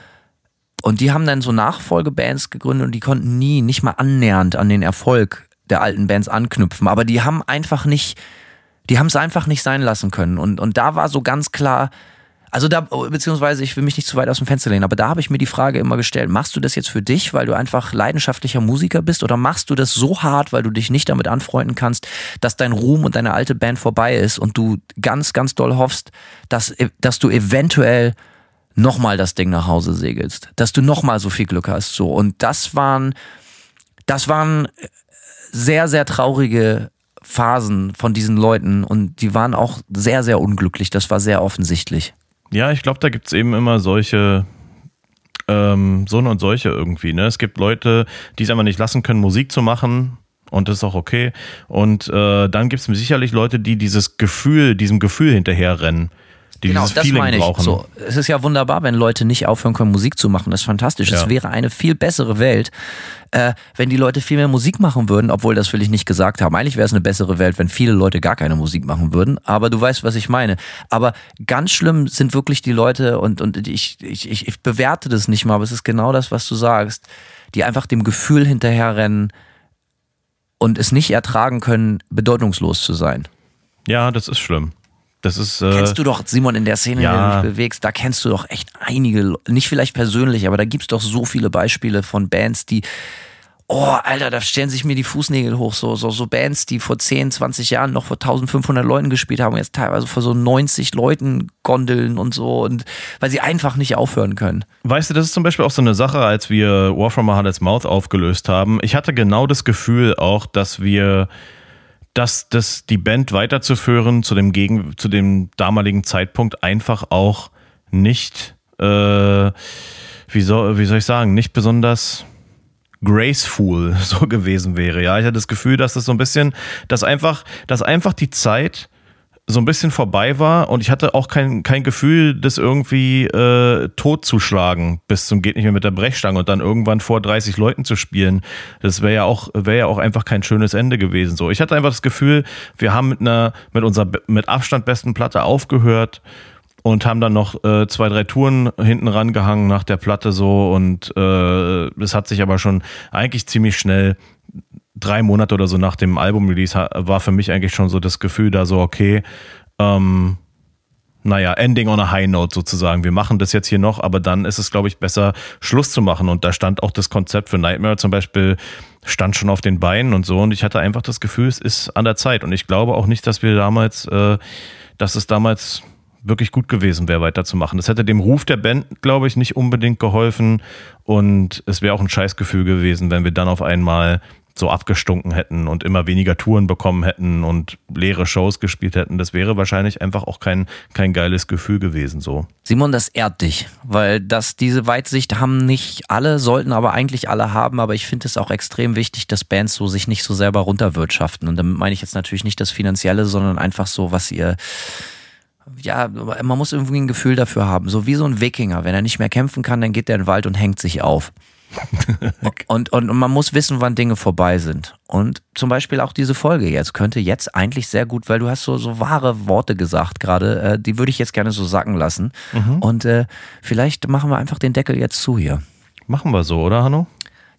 und die haben dann so Nachfolgebands gegründet und die konnten nie, nicht mal annähernd an den Erfolg der alten Bands anknüpfen. Aber die haben einfach nicht, die haben es einfach nicht sein lassen können. Und, und da war so ganz klar, also da, beziehungsweise ich will mich nicht zu weit aus dem Fenster lehnen, aber da habe ich mir die Frage immer gestellt, machst du das jetzt für dich, weil du einfach leidenschaftlicher Musiker bist oder machst du das so hart, weil du dich nicht damit anfreunden kannst, dass dein Ruhm und deine alte Band vorbei ist und du ganz, ganz doll hoffst, dass, dass du eventuell nochmal das Ding nach Hause segelst, dass du nochmal so viel Glück hast, so. Und das waren, das waren sehr, sehr traurige Phasen von diesen Leuten und die waren auch sehr, sehr unglücklich. Das war sehr offensichtlich. Ja, ich glaube, da gibt es eben immer solche, ähm, so und solche irgendwie. Ne? Es gibt Leute, die es einfach nicht lassen können, Musik zu machen. Und das ist auch okay. Und äh, dann gibt es sicherlich Leute, die dieses Gefühl, diesem Gefühl hinterherrennen die genau, das Feeling meine ich. brauchen. So, es ist ja wunderbar, wenn Leute nicht aufhören können, Musik zu machen. Das ist fantastisch. Ja. Es wäre eine viel bessere Welt, äh, wenn die Leute viel mehr Musik machen würden, obwohl das will ich nicht gesagt haben. Eigentlich wäre es eine bessere Welt, wenn viele Leute gar keine Musik machen würden. Aber du weißt, was ich meine. Aber ganz schlimm sind wirklich die Leute und, und ich, ich, ich, ich bewerte das nicht mal, aber es ist genau das, was du sagst, die einfach dem Gefühl hinterherrennen und es nicht ertragen können, bedeutungslos zu sein. Ja, das ist schlimm. Das ist. Äh, kennst du doch, Simon, in der Szene, ja. in der du dich bewegst, da kennst du doch echt einige, nicht vielleicht persönlich, aber da gibt's doch so viele Beispiele von Bands, die. Oh, Alter, da stellen sich mir die Fußnägel hoch. So, so, so Bands, die vor 10, 20 Jahren noch vor 1500 Leuten gespielt haben, jetzt teilweise vor so 90 Leuten gondeln und so, und weil sie einfach nicht aufhören können. Weißt du, das ist zum Beispiel auch so eine Sache, als wir War from a Hardest Mouth aufgelöst haben. Ich hatte genau das Gefühl auch, dass wir dass das die Band weiterzuführen zu dem Gegen, zu dem damaligen Zeitpunkt einfach auch nicht, äh, wie soll, wie soll ich sagen, nicht besonders graceful so gewesen wäre. Ja, ich hatte das Gefühl, dass das so ein bisschen, dass einfach, dass einfach die Zeit so ein bisschen vorbei war und ich hatte auch kein, kein Gefühl, das irgendwie äh, totzuschlagen bis zum geht nicht mehr mit der Brechstange und dann irgendwann vor 30 Leuten zu spielen. Das wäre ja auch wäre ja auch einfach kein schönes Ende gewesen. So, ich hatte einfach das Gefühl, wir haben mit einer mit unserer mit Abstand besten Platte aufgehört und haben dann noch äh, zwei drei Touren hinten rangehangen nach der Platte so und äh, es hat sich aber schon eigentlich ziemlich schnell drei Monate oder so nach dem Album-Release war für mich eigentlich schon so das Gefühl da so, okay, ähm, naja, Ending on a High Note sozusagen. Wir machen das jetzt hier noch, aber dann ist es, glaube ich, besser, Schluss zu machen. Und da stand auch das Konzept für Nightmare zum Beispiel, stand schon auf den Beinen und so. Und ich hatte einfach das Gefühl, es ist an der Zeit. Und ich glaube auch nicht, dass wir damals, äh, dass es damals wirklich gut gewesen wäre, weiterzumachen. Das hätte dem Ruf der Band, glaube ich, nicht unbedingt geholfen. Und es wäre auch ein Scheißgefühl gewesen, wenn wir dann auf einmal so abgestunken hätten und immer weniger Touren bekommen hätten und leere Shows gespielt hätten. Das wäre wahrscheinlich einfach auch kein, kein geiles Gefühl gewesen so. Simon, das ehrt dich, weil das, diese Weitsicht haben nicht alle, sollten aber eigentlich alle haben, aber ich finde es auch extrem wichtig, dass Bands so sich nicht so selber runterwirtschaften. Und damit meine ich jetzt natürlich nicht das Finanzielle, sondern einfach so, was ihr ja, man muss irgendwie ein Gefühl dafür haben. So wie so ein Wikinger. Wenn er nicht mehr kämpfen kann, dann geht er in den Wald und hängt sich auf. Und, und, und man muss wissen, wann Dinge vorbei sind. Und zum Beispiel auch diese Folge jetzt könnte jetzt eigentlich sehr gut, weil du hast so, so wahre Worte gesagt gerade, äh, die würde ich jetzt gerne so sacken lassen. Mhm. Und äh, vielleicht machen wir einfach den Deckel jetzt zu hier. Machen wir so, oder Hanno?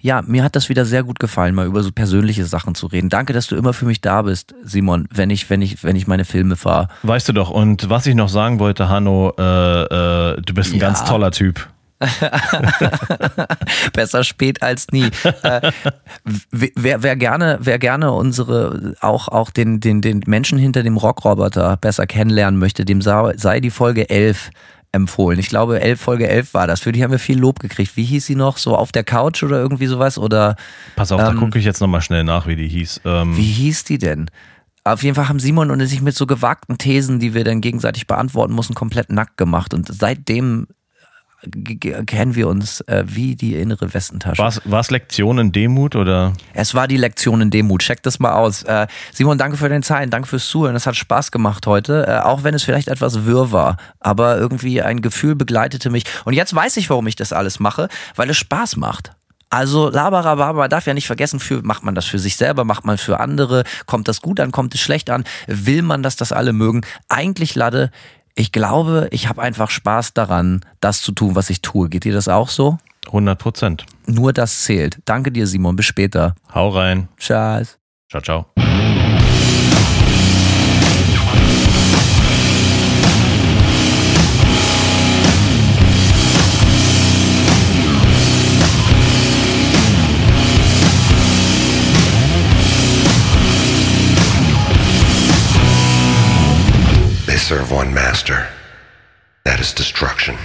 ja, mir hat das wieder sehr gut gefallen, mal über so persönliche Sachen zu reden. Danke, dass du immer für mich da bist, Simon, wenn ich, wenn ich, wenn ich meine Filme fahre. Weißt du doch, und was ich noch sagen wollte, Hanno, äh, äh, du bist ein Ja. ganz toller Typ. Besser spät als nie. äh, wer, wer gerne, wer gerne unsere, auch, auch den, den, den Menschen hinter dem Rockroboter besser kennenlernen möchte, dem sei, die Folge 11 empfohlen. Ich glaube, 11, Folge 11 war das. Für die haben wir viel Lob gekriegt. Wie hieß sie noch? So auf der Couch oder irgendwie sowas? Oder Pass auf, da Ähm, gucke ich jetzt nochmal schnell nach, wie die hieß. Ähm, wie hieß die denn? Auf jeden Fall haben Simon und ich sich mit so gewagten Thesen, die wir dann gegenseitig beantworten mussten, komplett nackt gemacht. Und seitdem kennen wir uns äh, wie die innere Westentasche. War es Lektion in Demut oder? Es war die Lektion in Demut. Check das mal aus. Äh, Simon, danke für deine Zeit, danke fürs Zuhören. Es hat Spaß gemacht heute, äh, auch wenn es vielleicht etwas wirr war. Aber irgendwie ein Gefühl begleitete mich. Und jetzt weiß ich, warum ich das alles mache, weil es Spaß macht. Also Labarababa, man darf ja nicht vergessen, für, macht man das für sich selber, macht man für andere, kommt das gut an, kommt es schlecht an, will man, dass das alle mögen. Eigentlich, Lade, ich glaube, ich habe einfach Spaß daran, das zu tun, was ich tue. Geht dir das auch so? 100 Prozent. Nur das zählt. Danke dir, Simon. Bis später. Hau rein. Tschüss. Ciao, ciao. Serve one master. That is destruction.